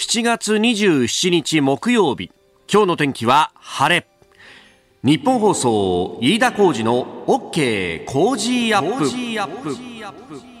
7月27日木曜日。今日の天気は晴れ。ニッポン放送飯田浩司の OK Cozy up。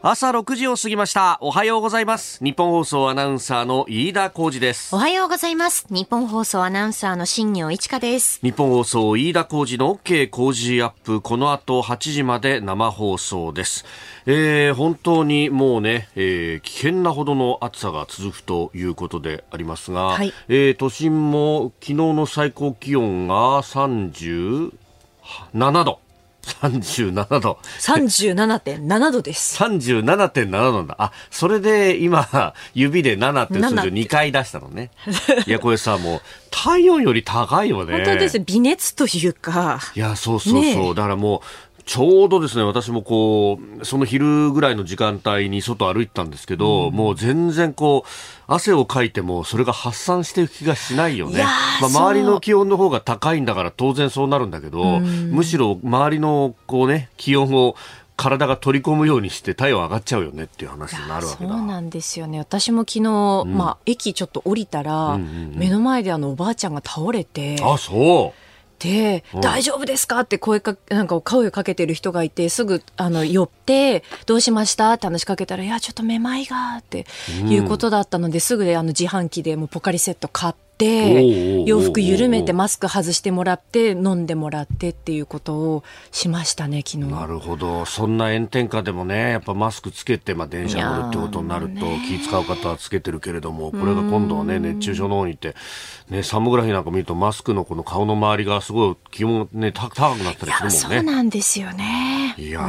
朝6時を過ぎました。おはようございます。ニッポン放送アナウンサーの飯田浩司です。おはようございます。ニッポン放送アナウンサーの新行市佳です。ニッポン放送飯田浩司の OK Cozy up。この後8時まで生放送です。えー、本当にもうね、えー、危険なほどの暑さが続くということでありますが、はい、えー、都心も昨日の最高気温が37度37度。37.7度です。37.7度だ。あ、それで今、指で7って数字を2回出したのね。いや、これさ、もう、体温より高いよね。本当です。微熱というか。いや、そうそうそう。ね、だからもう、ちょうどですね、私もこう、その昼ぐらいの時間帯に外歩いてたんですけど、うん、もう全然こう、汗をかいてもそれが発散していく気がしないよね。まあ、周りの気温の方が高いんだから当然そうなるんだけど、うん、むしろ周りのこうね、気温を体が取り込むようにして体温上がっちゃうよねっていう話になるわけだ。そうなんですよね。私も昨日、うん、まあ、駅ちょっと降りたら、うんうんうん、目の前であのおばあちゃんが倒れてあそうて、大丈夫ですか？って声か、なんか声をかけてる人がいて、すぐ、あの、寄って、どうしました？って話しかけたら、いや、ちょっとめまいが、っていうことだったので、すぐで、あの、自販機でもポカリセット買って洋服緩めてマスク外してもらって飲んでもらってっていうことをしましたね昨日。なるほど。そんな炎天下でもねやっぱマスクつけて、まあ、電車乗るってことになると気使う方はつけてるけれどもこれが今度はね熱中症の方に行って、ね、寒ぐらいなんか見るとマスクのこの顔の周りがすごい気温ね高くなったりするもんね。そうなんですよね。いや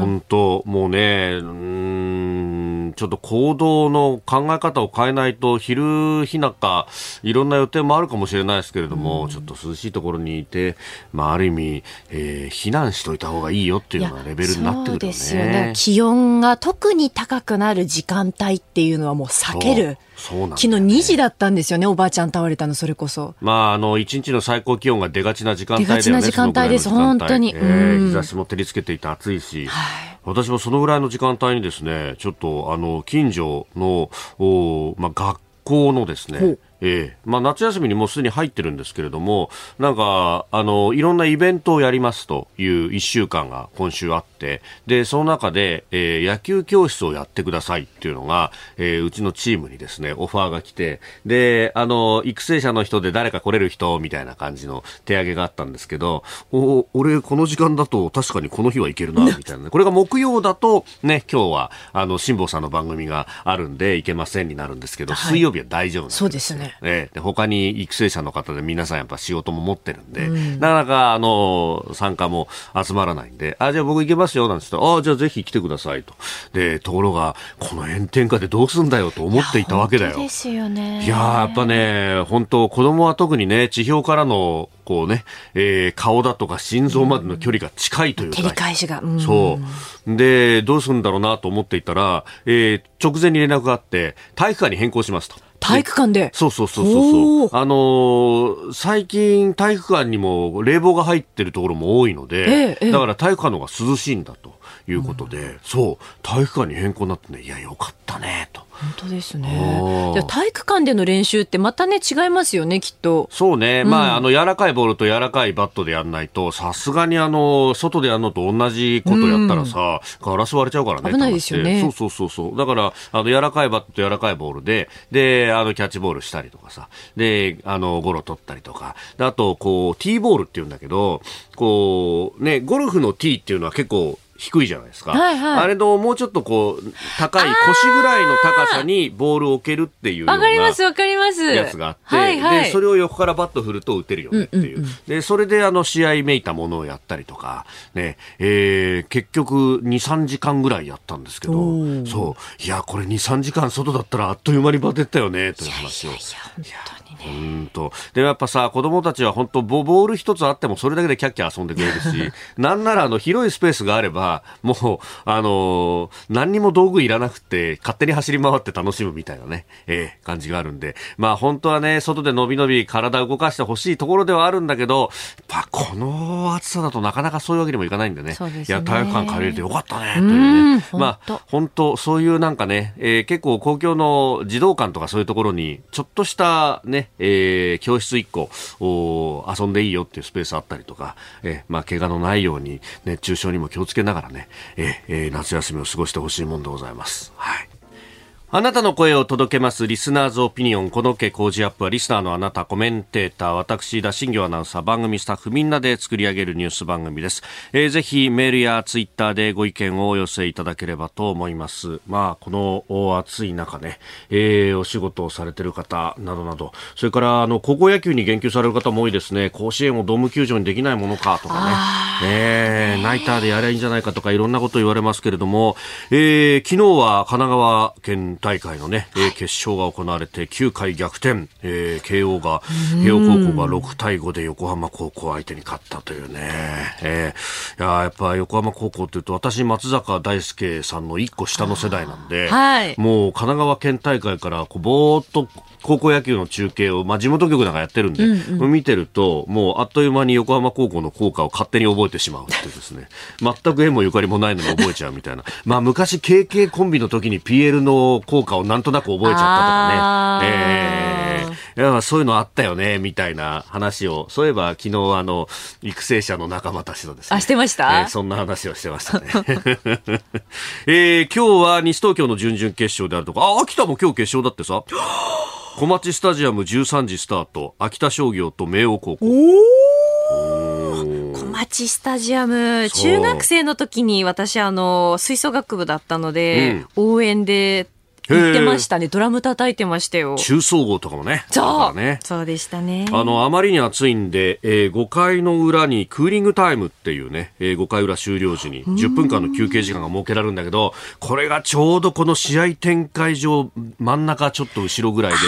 本当もうねうんちょっと行動の考え方を変えないと昼日中いろろんな予定もあるかもしれないですけれども、うん、ちょっと涼しいところにいて、まあ、ある意味、えー、避難しといた方がいいよっていうようなレベルになってくるよね。ですよね。気温が特に高くなる時間帯っていうのはもう避ける。そうなん、ね、昨日2時だったんですよね、おばあちゃん倒れたの、それこそ。まあ、あの、1日の最高気温が出がちな時間帯で、ね、出がちな時間帯です、本当に。えー、日差しも照りつけていて暑いし、はい、私もそのぐらいの時間帯にですね、ちょっと、あの、近所の、おまあ、学校のですね、ええ。まあ、夏休みにもうすでに入ってるんですけれども、なんか、あの、いろんなイベントをやりますという一週間が今週あって、で、その中で、えー、野球教室をやってくださいっていうのが、えー、うちのチームにですね、オファーが来て、で、あの、育成者の人で誰か来れる人みたいな感じの手上げがあったんですけど、お、俺この時間だと確かにこの日はいけるな、みたいな、これが木曜だと、ね、今日は、あの、辛坊さんの番組があるんで、いけませんになるんですけど、はい、水曜日は大丈夫なんですそうですね。えー、で他に育成者の方で皆さんやっぱ仕事も持ってるんで、うん、なかなかあの参加も集まらないんで、あ、じゃあ僕行けますよなんつって、あ、じゃあぜひ来てくださいと。で、ところが、この炎天下でどうすんだよと思っていたわけだよ。いですよね。いややっぱね、本当子供は特にね、地表からのこうね、えー、顔だとか心臓までの距離が近いというか、照り返しが、うん、そう。で、どうするんだろうなと思っていたら、えー、直前に連絡があって、体育館に変更しますと。体育館で？そうそうそうそうあのー、最近体育館にも冷房が入ってるところも多いので、ええ、だから体育館の方が涼しいんだということで、うん、そう体育館に変更になってねいやよかったねと本当ですね。じゃ体育館での練習ってまたね違いますよねきっと。そうね。うん、まああの柔らかいボールと柔らかいバットでやんないとさすがにあの外でやるのと同じことやったらさ、うん、ガラス割れちゃうからね。危ないですよね。そうそうそうそう。だからあの柔らかいバットと柔らかいボールでであのキャッチボールしたりとかさであのゴロ取ったりとかあとこうティーボールって言うんだけどこうねゴルフのティーっていうのは結構低いじゃないですか。はいはい、あれのもうちょっとこう、高い腰ぐらいの高さにボールを置けるっていうような。わかりますわかります。やつがあって、はいはい、で、それを横からバット振ると打てるよねっていう。うんうんうん、で、それであの試合めいたものをやったりとか、ね、えー、結局2、3時間ぐらいやったんですけど、そう、いや、これ2、3時間外だったらあっという間にバテったよね、という話を。いやいやいや本当に。本当。でもやっぱさ、子供たちは本当ボボール一つあってもそれだけでキャッキャ遊んでくれるし、なんならあの広いスペースがあれば、は、もう、あのー、何にも道具いらなくて、勝手に走り回って楽しむみたいなね、えー、感じがあるんで、まあ本当はね、外で伸び伸び体を動かしてほしいところではあるんだけど、やっぱこの暑さだとなかなかそういうわけにもいかないんでね。でねいや、体育館借りれてよかったね、というね。まあ、本当そういうなんかね、えー、結構公共の児童館とかそういうところに、ちょっとしたね、えー、教室1個、お遊んでいいよっていうスペースあったりとか、えー、まあ、怪我のないように熱中症にも気をつけながらね、えー、夏休みを過ごしてほしいもんでございます。はい。あなたの声を届けますリスナーズオピニオン。この家工事アップはリスナーのあなたコメンテーター。私田新業アナウンサー番組スタッフみんなで作り上げるニュース番組です、えー、ぜひメールやツイッターでご意見をお寄せいただければと思います。まあこの暑い中ね、えー、お仕事をされている方などなど。それからあの高校野球に言及される方も多いですね。甲子園をドーム球場にできないものかとかね、えー、ナイターでやればいいんじゃないかとかいろんなこと言われますけれども、えー、昨日は神奈川県大会のね、えー、決勝が行われて9回逆転、えー、慶応が慶応高校が6対5で横浜高校相手に勝ったというね、えー、いややっぱ横浜高校というと私松坂大輔さんの1個下の世代なんで、はい、もう神奈川県大会からこうぼーっと高校野球の中継を、まあ、地元局なんかやってるんで、うんうん、見てると、もうあっという間に横浜高校の効果を勝手に覚えてしまうってですね、全く縁もゆかりもないのに覚えちゃうみたいな。まあ、昔 KK コンビの時に PL の効果をなんとなく覚えちゃったとかね。えー、いやそういうのあったよね、みたいな話を、そういえば昨日あの、育成者の仲間たちとですね。あ、してました、えー、そんな話をしてましたね。えー、今日は西東京の準々決勝であるとか、あ、秋田も今日決勝だってさ。小町スタジアム13時スタート。秋田商業と明桜高校。小町スタジアム。中学生の時に私あの吹奏楽部だったので、うん、応援で言ってましたね。ドラム叩いてましたよ。中総合とかもね。そう。ね、そうでしたね。あの、あまりに暑いんで、えー、5回の裏にクーリングタイムっていうね、えー、5回裏終了時に10分間の休憩時間が設けられるんだけど、これがちょうどこの試合展開上、真ん中ちょっと後ろぐらいで、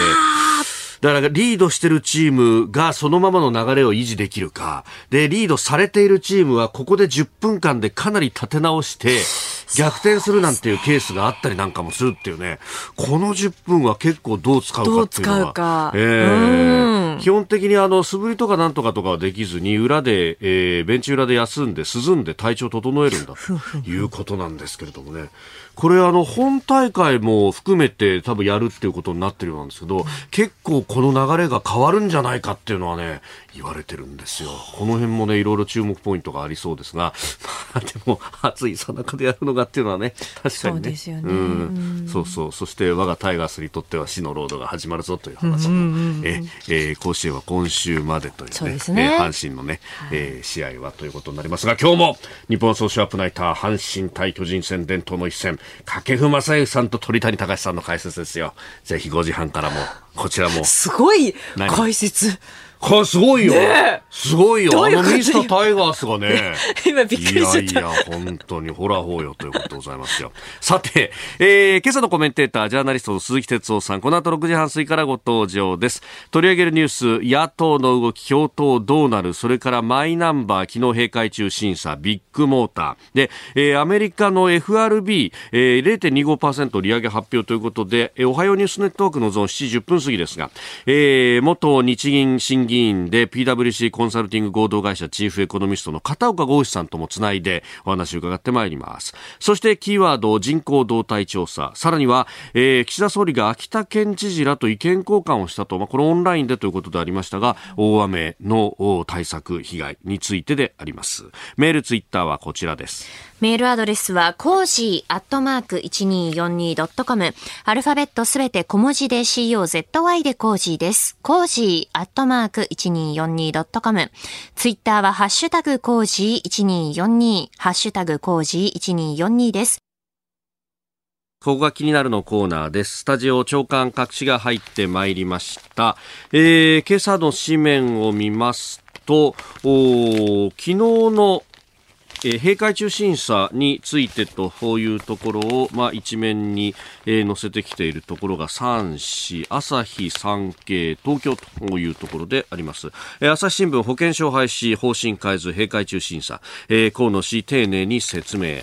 だからリードしてるチームがそのままの流れを維持できるか、で、リードされているチームはここで10分間でかなり立て直して、逆転するなんていうケースがあったりなんかもするっていうね、この10分は結構どう使うかっていうのは。えー、基本的にあの、素振りとかなんとかとかはできずに、裏で、えー、ベンチ裏で休んで、涼んで体調整えるんだということなんですけれどもね。これあの本大会も含めて多分やるっていうことになってるようなんですけど、結構この流れが変わるんじゃないかっていうのはね、言われてるんですよ。この辺もね、いろいろ注目ポイントがありそうですが、まあでも暑いさなかでやるのがっていうのはね、確かにね。そうですよね。うん。そうそう。そして我がタイガースにとっては死のロードが始まるぞという話も、え、えー、甲子園は今週までというね、ねえー、阪神のね、えー、試合はということになりますが、今日も日本ソーシャルアップナイター阪神対巨人戦伝統の一戦、掛布正幸さんと鳥谷隆さんの解説ですよ。ぜひ5時半からも、こちらも。すごい解説。こすごいよ。ね、すごいよ。あのミスタータイガースがね。今びっくりしちゃった。いやいや、本当にホラー法よということでございますよ。さて、えー、今朝のコメンテーター、ジャーナリストの鈴木哲夫さん、この後6時半過ぎからご登場です。取り上げるニュース、野党の動き、共闘どうなる、それからマイナンバー、昨日閉会中審査、ビッグモーター。で、えー、アメリカの FRB、えー、0.25%利上げ発表ということで、えー、おはようニュースネットワークのゾーン7時10分過ぎですが、えー、元日銀審議委員で PWC コンサルティング合同会社チーフエコノミストの片岡剛士さんともつないでお話を伺ってまいります。そしてキーワード人口動態調査。さらには、えー、岸田総理が秋田県知事らと意見交換をしたと、まあ、これオンラインでということでありましたが大雨の対策被害についてであります。メールツイッターはこちらです。メールアドレスは、コージーアットマーク 1242.com。アルファベットすべて小文字で COZY でコージーです。コージーアットマーク 1242.com。ツイッターは、ハッシュタグコージー1242。ハッシュタグコージー1242です。ここが気になるのコーナーです。スタジオ朝刊各紙が入ってまいりました。えー、今朝の紙面を見ますと、昨日のえー、閉会中審査についてというところを、まあ、一面に、えー、載せてきているところが3市、朝日、産経、東京というところであります。えー、朝日新聞保険証廃止方針改図閉会中審査、えー、河野氏丁寧に説明。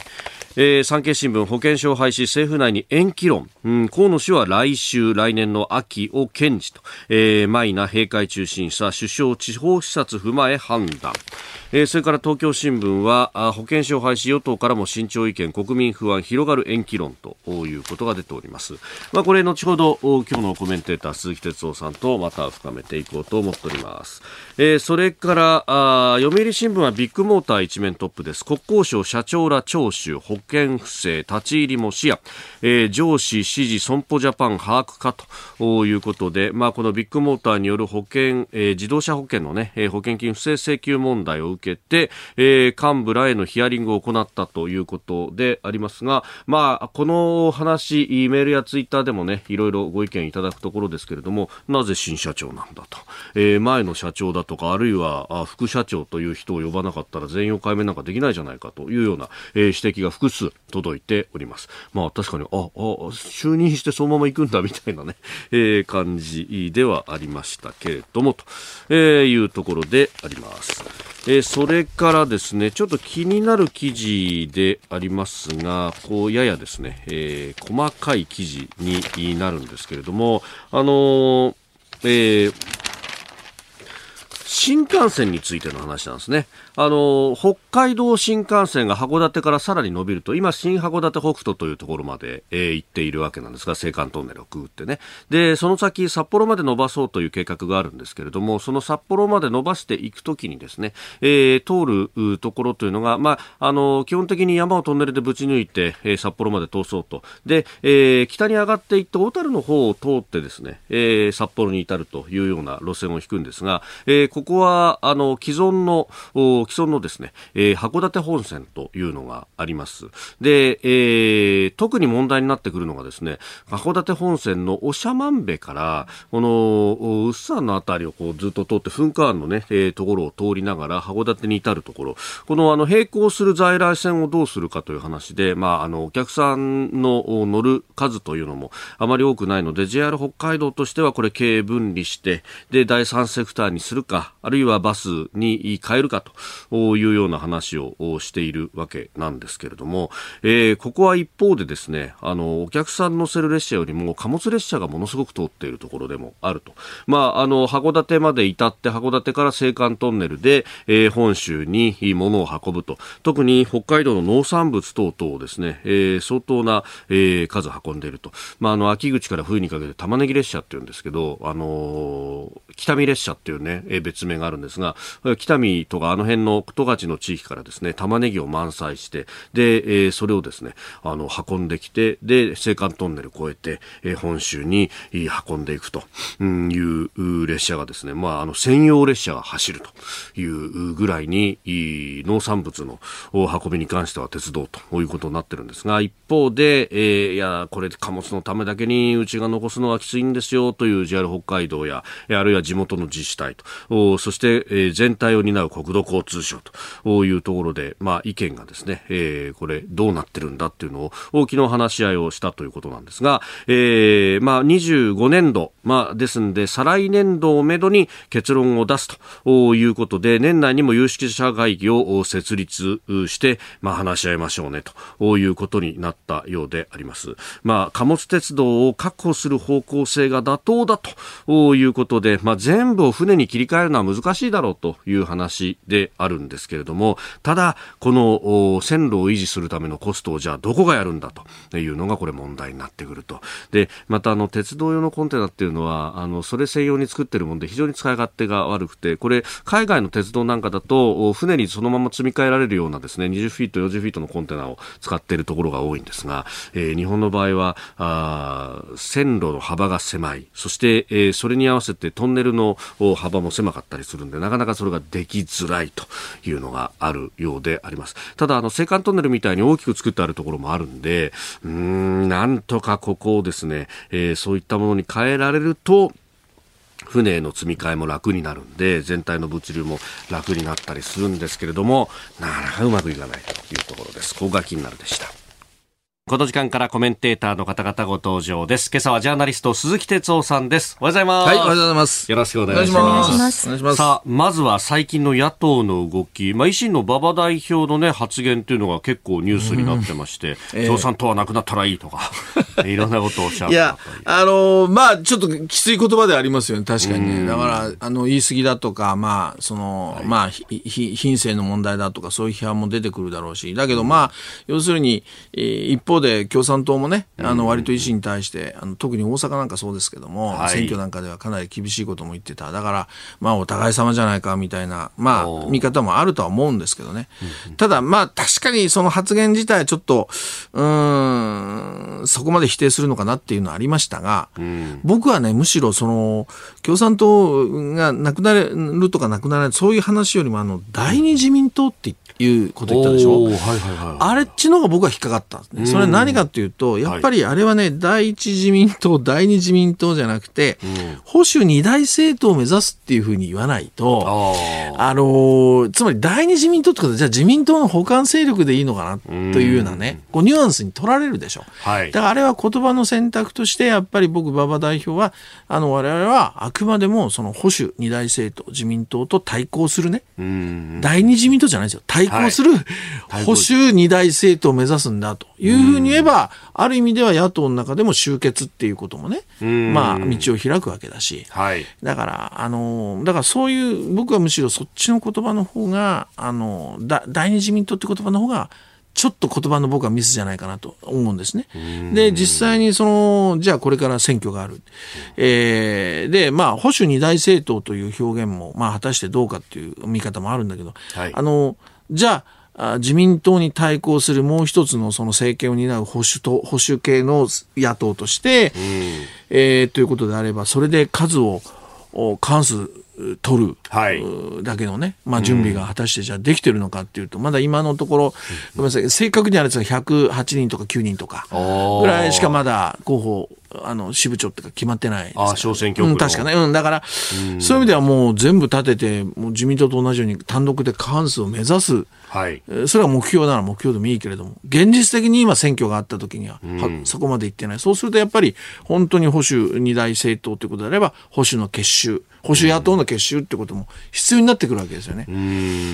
えー、産経新聞保険証廃止政府内に延期論、うん、河野氏は来週来年の秋を堅持と、えー、マイナ閉会中審査首相地方視察踏まえ判断。えー、それから東京新聞は保険証廃止与党からも慎重意見国民不安広がる延期論ということが出ております、まあ、これ後ほど今日のコメンテーター鈴木哲夫さんとまた深めていこうと思っております、えー、それからあ読売新聞はビッグモーター一面トップです国交省社長ら聴取保険不正立ち入りも視野、えー、上司指示損保ジャパン把握かということで、まあ、このビッグモーターによる保険、えー、自動車保険の、ね、保険金不正請求問題を受けて、えー、幹部らへのヒアリングを行ったということでありますが、まあ、この話、メールやツイッターでもね、いろいろご意見いただくところですけれども、なぜ新社長なんだと。えー、前の社長だととか、あるいは副社長という人を呼ばなかったら全容解明なんかできないじゃないかというような、え、指摘が複数届いております。まあ確かに、あ、あ、就任してそのまま行くんだみたいなね、えー、感じではありましたけれども、と、え、いうところであります。え、それからですね、ちょっと気になる記事でありますが、こう、ややですね、えー、細かい記事になるんですけれども、あのー、えー、新幹線についての話なんですね。あの、北海道新幹線が函館からさらに伸びると、今、新函館北斗というところまで、えー、行っているわけなんですが、青函トンネルをくぐってね。で、その先、札幌まで伸ばそうという計画があるんですけれども、その札幌まで伸ばしていくときにですね、えー、通るところというのが、まあ、あの、基本的に山をトンネルでぶち抜いて、えー、札幌まで通そうと。で、えー、北に上がっていって、小樽の方を通ってですね、えー、札幌に至るというような路線を引くんですが、えー、ここは、あの、既存の、既存のですね、えー、函館本線というのがあります。で、えー、特に問題になってくるのがですね、函館本線の長万部から、この、宇佐のあたりをこうずっと通って、噴火湾のね、えー、ところを通りながら、函館に至るところ、このあの、並行する在来線をどうするかという話で、まあ、あの、お客さんの乗る数というのもあまり多くないので、JR 北海道としてはこれ経営分離して、で、第三セクターにするか、あるいはバスに変えるかというような話をしているわけなんですけれども、えー、ここは一方でですね、あの、お客さん乗せる列車よりも貨物列車がものすごく通っているところでもあると。まあ、あの、函館まで至って函館から青函トンネルで、えー、本州に物を運ぶと。特に北海道の農産物等々をですね、えー、相当な、えー、数運んでいると。まあ、あの、秋口から冬にかけて玉ねぎ列車っていうんですけど、あのー、北見列車っていうね、えー、別名があるんですが、北見とかあの辺の十勝の地域からですね、玉ねぎを満載して、で、えー、それをですね、あの、運んできて、で、青函トンネルを越えて、えー、本州に運んでいくという列車がですね、まあ、あの、専用列車が走るというぐらいに、農産物の運びに関しては鉄道ということになってるんですが、一方で、えー、いや、これ貨物のためだけにうちが残すのはきついんですよという JR 北海道や、あるいは地元の自治体と、そして、えー、全体を担う国土交通通省というところで、まあ、意見がですね、えー、これどうなってるんだっていうのを昨日話し合いをしたということなんですが、えー、まあ、25年度、まあ、ですんで、再来年度をめどに結論を出すということで、年内にも有識者会議を設立して、まあ、話し合いましょうねということになったようであります。まあ、貨物鉄道を確保する方向性が妥当だということで、まあ、全部を船に切り替えるのは難しいだろうという話であるんですけれども、ただ、この線路を維持するためのコストをじゃあどこがやるんだというのがこれ問題になってくると。で、またあの鉄道用のコンテナっていうのは、あの、それ専用に作ってるもんで非常に使い勝手が悪くて、これ海外の鉄道なんかだと、船にそのまま積み替えられるようなですね、20フィート、40フィートのコンテナを使っているところが多いんですが、えー、日本の場合は、あ線路の幅が狭い。そして、えー、それに合わせてトンネルの幅も狭かったりするんで、なかなかそれができづらいというのがあるようであります。ただ、あの、青函トンネルみたいに大きく作ってあるところもあるんで、うん、なんとかここをですね、えー、そういったものに変えられると、船への積み替えも楽になるんで、全体の物流も楽になったりするんですけれども、なかなかうまくいかないというところです。ここが気になるでした。この時間からコメンテーターの方々ご登場です。今朝はジャーナリスト鈴木哲夫さんです。おはようございます。はい、おはようございます。よろしくお願いします。お願いします。さあ、まずは最近の野党の動き、まあ、維新の馬場代表のね、発言というのが結構ニュースになってまして、うん、共産党はなくなったらいいとか、いろんなことをおっしゃった。いや、あのー、まあ、ちょっときつい言葉でありますよね、確かにね。だから、あの、言い過ぎだとか、まあ、その、はい、まあ、ひ、品性の問題だとか、そういう批判も出てくるだろうし、だけどまあ、要するに、えー、一方で共産党もね、あの割と維新に対して、あの特に大阪なんかそうですけども、はい、選挙なんかではかなり厳しいことも言ってた、だから、まあ、お互い様じゃないかみたいな、まあ、見方もあるとは思うんですけどね、ただ、まあ、確かにその発言自体、ちょっと、うん、そこまで否定するのかなっていうのはありましたが、うん、僕はね、むしろその共産党がなくなるとかなくならない、そういう話よりも、あの第二自民党っていうこと言ったでしょ、はいはいはい、あれっちの方が僕は引っかかったんですね。それは何かっていうと、やっぱりあれはね、第一自民党、第二自民党じゃなくて、保守二大政党を目指すっていうふうに言わないと、あのつまり第二自民党ってことは、じゃあ自民党の補完勢力でいいのかなというようなね、こうニュアンスに取られるでしょ。はい、だからあれは言葉の選択として、やっぱり僕、馬場代表は、あの、我々はあくまでもその保守二大政党、自民党と対抗するね、第二自民党じゃないですよ。対抗する保守二大政党を目指すんだというふうに言えば、ある意味では野党の中でも集結っていうこともね、まあ、道を開くわけだし、はい、だから、あの、だからそういう、僕はむしろそっちの言葉の方が、あの、だ第二自民党って言葉の方が、ちょっと言葉の僕はミスじゃないかなと思うんですね。で、実際にその、じゃあこれから選挙がある。えー、で、まあ、保守二大政党という表現も、まあ、果たしてどうかっていう見方もあるんだけど、はい、あの、じゃあ、自民党に対抗するもう一つのその政権を担う保守と保守系の野党として、うん、えー、ということであれば、それで数を関数取る、はい、だけのね、まあ、準備が果たしてじゃあできてるのかっていうと、まだ今のところ、ごめんなさい、正確にあれですが108人とか9人とか。ぐらいしかまだ候補、あの支部長ってか決まってないあ小選挙区、うん、確かね、うん、だから、そういう意味ではもう全部立てて、もう自民党と同じように単独で過半数を目指す。はい、それは目標なら目標でもいいけれども、現実的に今選挙があった時には、うん、はそこまでいってない。そうするとやっぱり、本当に保守二大政党ということであれば、保守の結集、保守野党の結集ってことも必要になってくるわけですよね。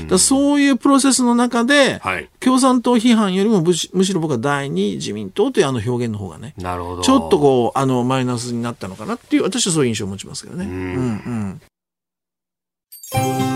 だそういうプロセスの中で、はい、共産党批判よりもむしろ僕は第二自民党というあの表現の方がね、なるほど。ちょっとこう、あの、マイナスになったのかなっていう、私はそういう印象を持ちますけどね。うんうん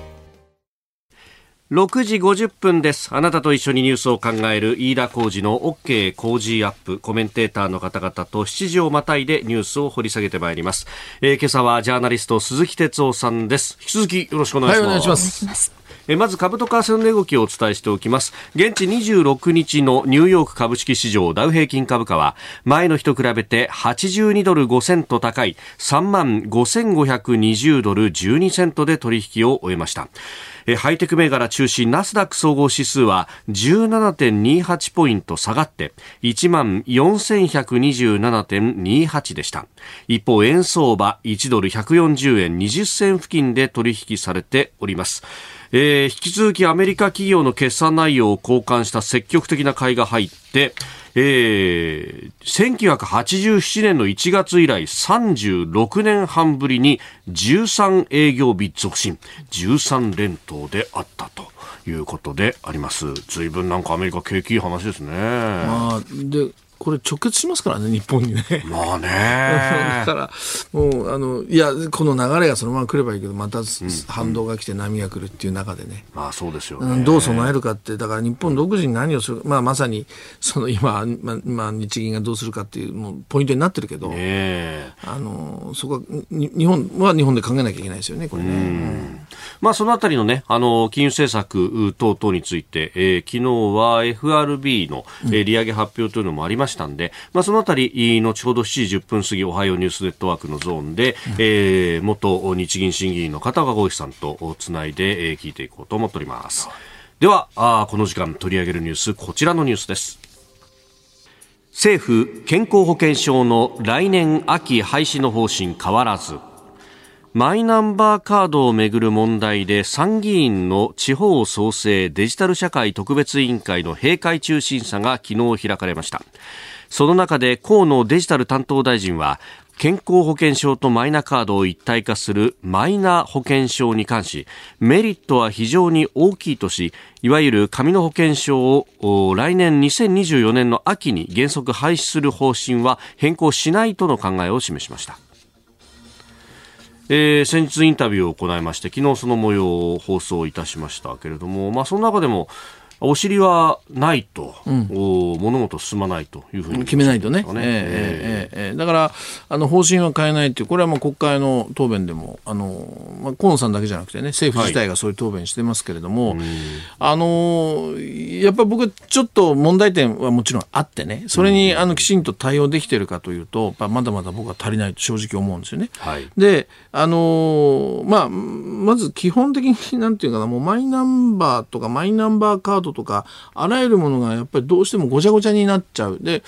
6時50分です。あなたと一緒にニュースを考える飯田浩二の OK 工事アップ。コメンテーターの方々と7時をまたいでニュースを掘り下げてまいります。えー、今朝はジャーナリスト鈴木哲夫さんです。引き続きよろしくお願いします。はい、お願いします。えまず株と為替の値動きをお伝えしておきます現地26日のニューヨーク株式市場ダウ平均株価は前の日と比べて82ドル5セント高い3万5520ドル12セントで取引を終えましたハイテク銘柄中心ナスダック総合指数は17.28ポイント下がって1万4127.28でした。一方、円相場1ドル140円20銭付近で取引されております。えー、引き続きアメリカ企業の決算内容を交換した積極的な買いが入っで、えー、1987年の1月以来36年半ぶりに13営業日続伸13連投であったということであります。随分なんかアメリカ景気いい話ですね、まあ、でこれ直結しますからね、日本にね。まあね。だから、もう、あの、いや、この流れがそのまま来ればいいけど、また反動が来て波が来るっていう中でね。まあそうですよね。どう備えるかって、だから日本独自に何をする、まあまさに、その今、ままあ日銀がどうするかっていう、もうポイントになってるけど、ね、あの、そこは、日本は日本で考えなきゃいけないですよね、これね。うんまあそのあたりのね、あの、金融政策等々について、えー、昨日は FRB の、えー、利上げ発表というのもありましたしたんで、まあそのあたり、後ほど7時10分過ぎ、おはようニュースネットワークのゾーンで、うん、えー、元日銀審議員の片岡浩一さんとつないで、えー、聞いていこうと思っております。ではあ、この時間取り上げるニュース、こちらのニュースです。政府健康保険証の来年秋廃止の方針変わらず。マイナンバーカードをめぐる問題で参議院の地方創生デジタル社会特別委員会の閉会中審査が昨日開かれました。その中で河野デジタル担当大臣は健康保険証とマイナカードを一体化するマイナ保険証に関しメリットは非常に大きいとしいわゆる紙の保険証を来年2024年の秋に原則廃止する方針は変更しないとの考えを示しました。えー、先日インタビューを行いまして昨日その模様を放送いたしましたけれども、まあ、その中でもお尻はないと、うん、物事進まないというふうに、決めないとね、えー、えー、えー、だからあの方針は変えないというこれはもう国会の答弁でもあの、まあ、河野さんだけじゃなくてね政府自体がそういう答弁してますけれども、はい、あのやっぱり僕ちょっと問題点はもちろんあってねそれにあのきちんと対応できているかというとまだまだ僕は足りないと正直思うんですよね。はい、であのまあまず基本的になんていうかなもうマイナンバーとかマイナンバーカードとかあらゆるものがやっぱりどうしてもごちゃごちゃになっちゃう。で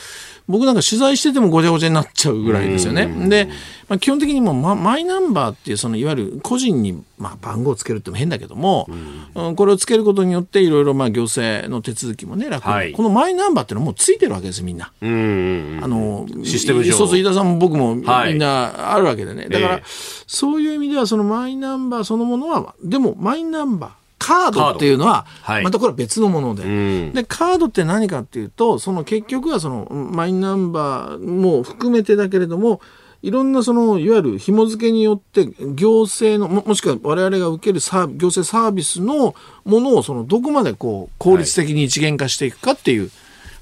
僕なんか取材しててもごちゃごちゃになっちゃうぐらいですよね。で、まあ、基本的にもママイナンバーっていうそのいわゆる個人にまあ番号をつけるっても変だけども、うん、これをつけることによっていろいろまあ行政の手続きもね楽、はい、このマイナンバーっていうのはもうついてるわけですみんな。うん、あのシステム上。そうそう飯田さんも僕もみんなあるわけでね、はい、だから、えー、そういう意味ではそのマイナンバーそのものはでもマイナンバーカードっていうのは、またこれは別のもので、はい、で、カードって何かっていうと、その結局はそのマイナンバーも含めてだけれども、いろんなその、いわゆる紐付けによって行政の、ももしくは我々が受けるサ行政サービスのものをそのどこまでこう効率的に一元化していくかっていう、はい、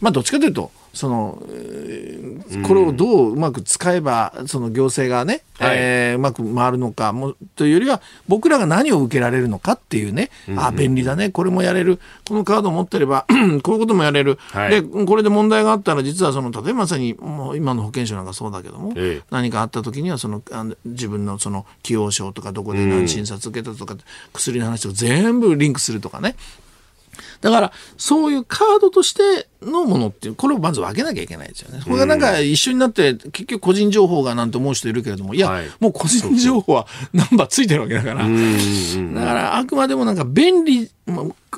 まあどっちかというと、その、これをどううまく使えば、その行政がね、はい、えー、うまく回るのかもというよりは、僕らが何を受けられるのかっていうね、うん、あ便利だね、これもやれる、このカードを持ってれば こういうこともやれる、はい、で、これで問題があったら、実はその、例えばまさに、もう今の保険証なんかそうだけども、ええ、何かあった時には、その、あの自分のその、起用証とか、どこで何診察受けたとか、うん、薬の話を全部リンクするとかね、だから、そういうカードとしてのものっていう、これをまず分けなきゃいけないですよね。これがなんか一緒になって、結局個人情報がなんて思う人いるけれども、いや、はい、もう個人情報は ナンバーついてるわけだから。だから、あくまでもなんか便利、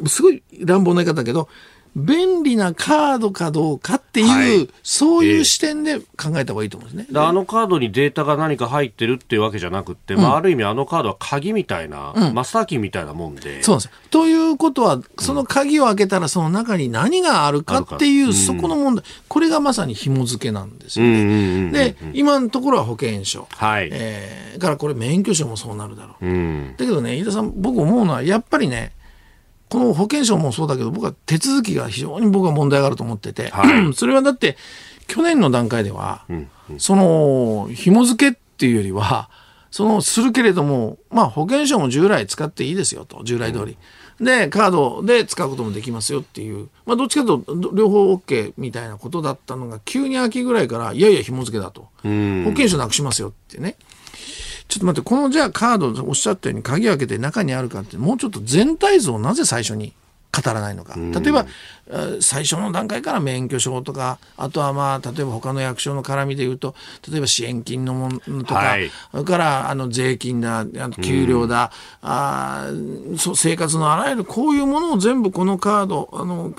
すごい乱暴な言い方だけど、便利なカードかどうかっていう、はい、そういう視点で考えた方がいいと思うんですね。あのカードにデータが何か入ってるっていうわけじゃなくて、うん、まあ、ある意味あのカードは鍵みたいな、うん、マスターキーみたいなもんで。そうです。ということは、その鍵を開けたらその中に何があるかっていう、うん、そこの問題、これがまさに紐付けなんですよね。で、今のところは保険証。はい。えー、からこれ免許証もそうなるだろう。だけどね、飯田さん、僕思うのは、やっぱりね、この保険証もそうだけど、僕は手続きが非常に僕は問題があると思ってて、はい、それはだって、去年の段階では、うんうん、その、紐付けっていうよりは、その、するけれども、まあ、保険証も従来使っていいですよと、従来通り。うん、で、カードで使うこともできますよっていう、まあ、どっちかというと、両方 OK みたいなことだったのが、急に秋ぐらいから、いやいや、紐付けだと。保険証なくしますよってね。ちょっと待って、このじゃあカードおっしゃったように鍵開けて中にあるかって、もうちょっと全体像をなぜ最初に語らないのか。例えば、最初の段階から免許証とか、あとはまあ、例えば他の役所の絡みで言うと、例えば支援金のものとか、はい、それからあの税金だ、給料だ、うん、あそ生活のあらゆるこういうものを全部このカード、あの、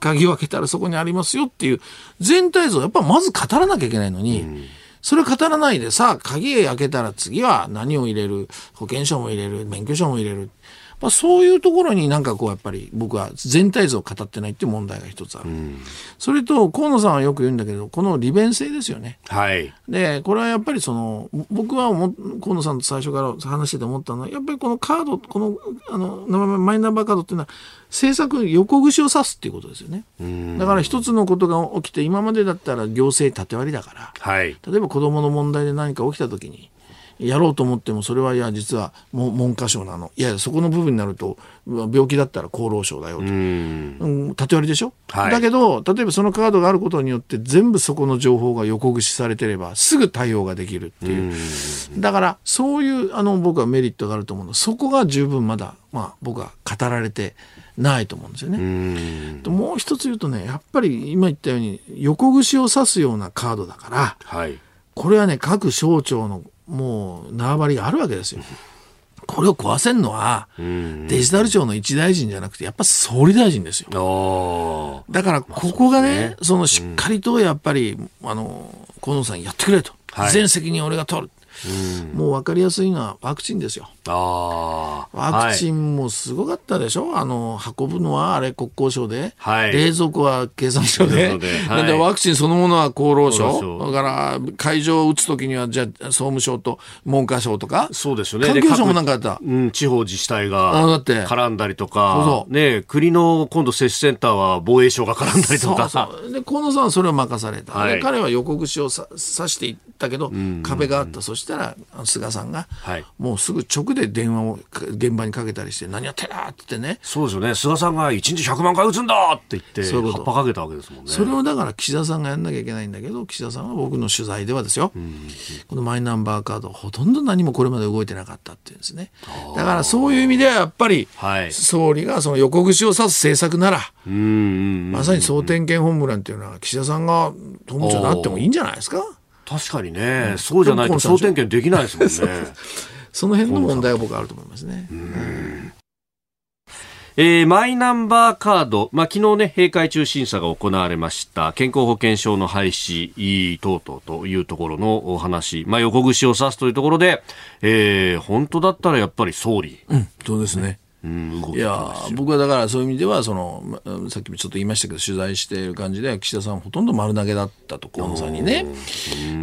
鍵を開けたらそこにありますよっていう全体像、やっぱまず語らなきゃいけないのに、うんそれ語らないでさあ、鍵開けたら次は何を入れる、保険証も入れる、免許証も入れる。まあ、そういうところになんかこうやっぱり僕は全体像を語ってないっていう問題が一つある、うん、それと河野さんはよく言うんだけどこの利便性ですよね。はい、でこれはやっぱりその僕は河野さんと最初から話してて思ったのはやっぱりこのカードこのあのマイナンバーカードっていうのは政策横串を指すっていうことですよね。だから一つのことが起きて今までだったら行政縦割りだから、はい、例えば子どもの問題で何か起きた時にやろうと思ってもそれはいや実は文科省なの。いやそこの部分になると病気だったら厚労省だよと、うん、縦割りでしょ、はい、だけど例えばそのカードがあることによって全部そこの情報が横串されてればすぐ対応ができるっていう。だからそういうあの僕はメリットがあると思うの。そこが十分まだ、まあ、僕は語られてないと思うんですよね。もう一つ言うとねやっぱり今言ったように横串を刺すようなカードだから、はい、これはね各省庁のもう縄張りがあるわけですよ。これを壊せるのは、デジタル庁の一大臣じゃなくて、やっぱ総理大臣ですよ。だから、ここがね、そのしっかりとやっぱり、あの、河野さんやってくれと。全責任俺が取る。もう分かりやすいのはワクチンですよ。ワクチンもすごかったでしょ、はい、あの運ぶのはあれ国交省で、はい、冷蔵庫は経産省で、はい、でワクチンそのものは厚労省、だから会場を打つときには、じゃあ総務省と文科省とか、そうですよね。環境省もなんかあった、うん、地方自治体が絡んだりとか、そうね、国の今度、接種センターは防衛省が絡んだりとか。そうそう。で河野さんはそれを任された、はい、彼は横串をさ刺していったけど、壁があった、そしたら菅さんが、はい、もうすぐ直で電話を現場にかけたりして何やってんだってね。そうですよね。菅さんが1日100万回打つんだって言ってそういう葉っぱかけたわけですもんね。それをだから岸田さんがやんなきゃいけないんだけど岸田さんは僕の取材ではですよ、うん、このマイナンバーカードほとんど何もこれまで動いてなかったっていうんですね。だからそういう意味ではやっぱり、はい、総理がその横串を刺す政策ならまさに総点検本部なんていうのは岸田さんが総務長になってもいいんじゃないですか？確かにね、うん、そうじゃないと総点検できないですもんね。その辺の問題は僕はあると思いますね。えー、マイナンバーカード、まあ、昨日ね、閉会中審査が行われました、健康保険証の廃止等々というところのお話、まあ、横串を刺すというところで、えー、本当だったらやっぱり総理。うん、そうですね。いや僕はだからそういう意味ではそのさっきもちょっと言いましたけど取材している感じで岸田さんほとんど丸投げだったと河野さんにね。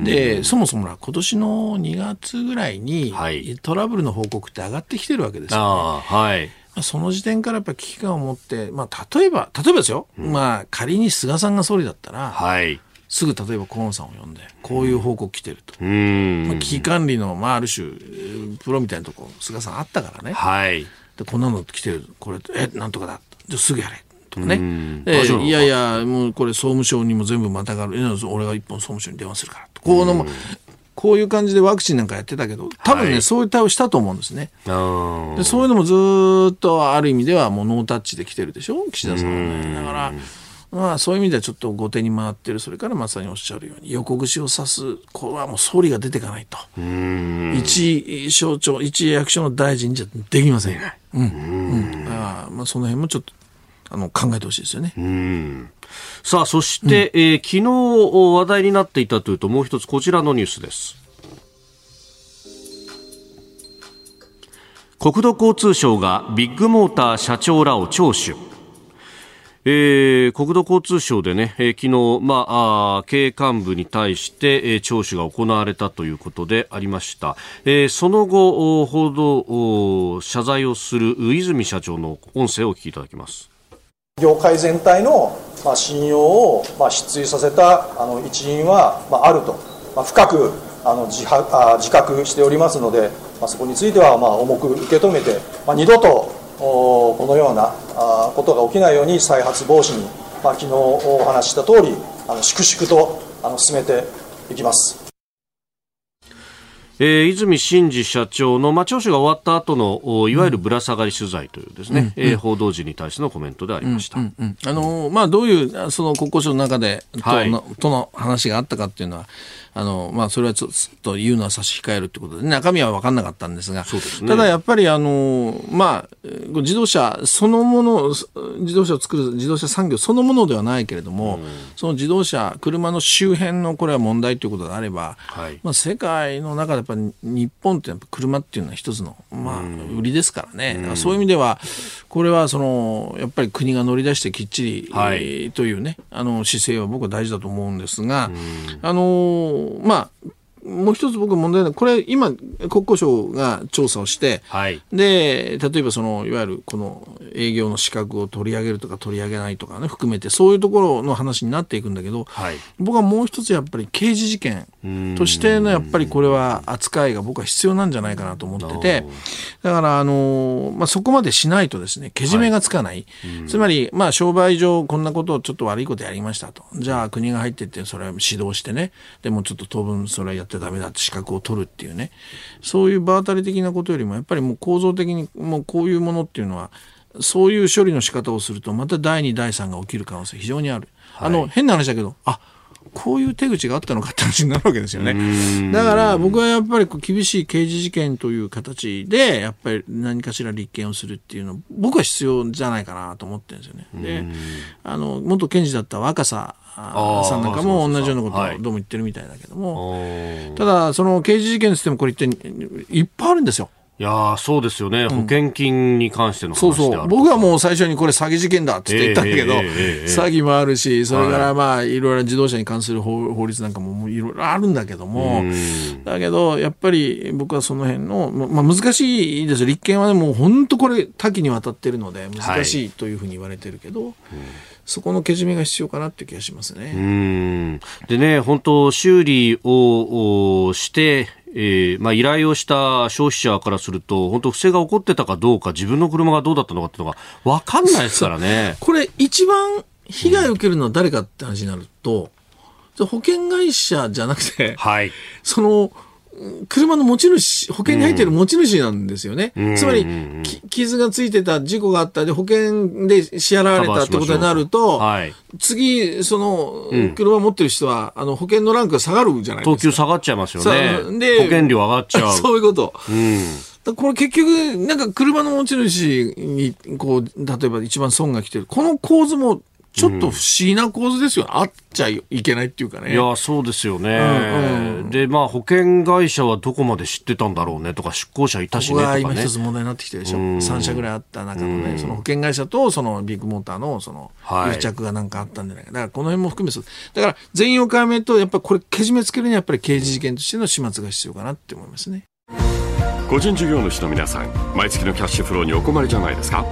でそもそも今年の2月ぐらいに、はい、トラブルの報告って上がってきてるわけですよ、ね、はい。その時点からやっぱ危機感を持って、まあ、例えば例えばですよ、うん、まあ、仮に菅さんが総理だったら、はい、すぐ例えば河野さんを呼んでこういう報告来てると、まあ、危機管理の、まあ、ある種プロみたいなとこ菅さんあったからね。はいでこんなの来てる。これえなんとかだ。じゃすぐやれ。とかね、えいやいやもうこれ総務省にも全部またがる。俺が一本総務省に電話するから。こうのこういう感じでワクチンなんかやってたけど多分ね、はい、そういう対応したと思うんですね。でそういうのもずっとある意味ではもうノータッチで来てるでしょ？岸田さんはね。だからまあ、そういう意味ではちょっと後手に回ってるそれからまさにおっしゃるように横串を刺すこれはもう総理が出ていかないと一省庁一役所の大臣じゃできません。うんうんあまあ、その辺もちょっとあの考えてほしいですよね。さあそして、うん、えー、昨日話題になっていたというともう一つこちらのニュースです。国土交通省がビッグモーター社長らを聴取。えー、国土交通省でね、えー、昨日、まあ、あ経営幹部に対して、えー、聴取が行われたということでありました。えー、その後、報道、謝罪をする泉社長の音声をお聞きいただきます。業界全体の、まあ、信用を、まあ、失墜させたあの一因は、まあ、あると、まあ、深くあの自あ自覚しておりますので、まあ、そこについては、まあ、重く受け止めて、まあ、二度とこのようなことが起きないように再発防止に、まあ、昨日お話しした通りあり粛々とあの進めていきます。えー、泉真司社長の、まあ、聴取が終わった後のいわゆるぶら下がり取材というですね、うん、えー、報道陣に対してのコメントでありました、うんうんうん、あのまあ、どういうその国交省の中でとはい、との話があったかっていうのはあの、まあ、それはちょっと言うのは差し控えるということで、中身は分かんなかったんですが、すね、ただやっぱり、あの、まあ、自動車そのもの、自動車を作る自動車産業そのものではないけれども、うん、その自動車、車の周辺のこれは問題ということであれば、はい、まあ、世界の中でやっぱり日本ってやっぱ車っていうのは一つの、まあ、売りですからね、うん、そういう意味では、これはその、やっぱり国が乗り出してきっちり、はい、というね、あの姿勢は僕は大事だと思うんですが、うん、あのまあもう一つ僕問題なこれ今国交省が調査をして、はい、で例えばそのいわゆるこの営業の資格を取り上げるとか取り上げないとかね含めてそういうところの話になっていくんだけど、はい、僕はもう一つやっぱり刑事事件としてのやっぱりこれは扱いが僕は必要なんじゃないかなと思っててだからあの、まあ、そこまでしないとですねけじめがつかない、はい、つまりまあ商売上こんなことをちょっと悪いことやりましたと。じゃあ国が入ってってそれは指導してね。でもちょっと当分それはやってちゃダメだって資格を取るっていうねそういう場当たり的なことよりもやっぱりもう構造的にもうこういうものっていうのはそういう処理の仕方をするとまた第2第3が起きる可能性非常にある。はい、あの変な話だけどあこういう手口があったのかって話になるわけですよね。だから僕はやっぱり厳しい刑事事件という形でやっぱり何かしら立件をするっていうの僕は必要じゃないかなと思ってるんですよね。であの元検事だった若狭さんなんかも同じようなことをどうも言ってるみたいだけども、はい、ただその刑事事件としてもこれ一体いっぱいあるんですよ。いやそうですよね、うん、保険金に関してのそうそう、僕はもう最初にこれ、詐欺事件だって言ったんだけど、詐欺もあるし、それからまあ、い。ろいろ自動車に関する法法律なんかもいろいろあるんだけども、だけど、やっぱり僕はその辺の、まあ、難しいですよ、立件はね、もう本当これ、多岐にわたってるので、難しいというふうに言われてるけど、はい。そこのけじめが必要かなって気がしますね。でね、本当修理をして、えーまあ、依頼をした消費者からすると、本当、不正が起こってたかどうか、自分の車がどうだったのかっていうのが分かんないですからね。これ、一番被害を受けるのは誰かって話になると、うん、保険会社じゃなくて、はい、その車の持ち主、保険に入っている持ち主なんですよね。うん、つまり、傷がついてた事故があったで、保険で支払われたってことになると、はい、次、その、車持ってる人は、あの、保険のランクが下がるじゃないですか。等級下がっちゃいますよね。で、保険料上がっちゃう。そういうこと。うん、これ結局、なんか車の持ち主に、こう、例えば一番損が来てる。この構図もちょっと不思議な構図ですよ、あっちゃいけないっていうかね。いや、そうですよね。うんうん、で、まあ、保険会社はどこまで知ってたんだろうねとか、出向者いたしねとか、ね、今一つ問題になってきてるでしょ。うん、3社ぐらいあった中のね、その保険会社とそのビッグモーターのその癒着がなんかあったんじゃないか。だからこの辺も含めだから全容解明と、やっぱりこれけじめつけるにはやっぱり刑事事件としての始末が必要かなって思いますね。個人事業主の皆さん、毎月のキャッシュフローにお困りじゃないですか？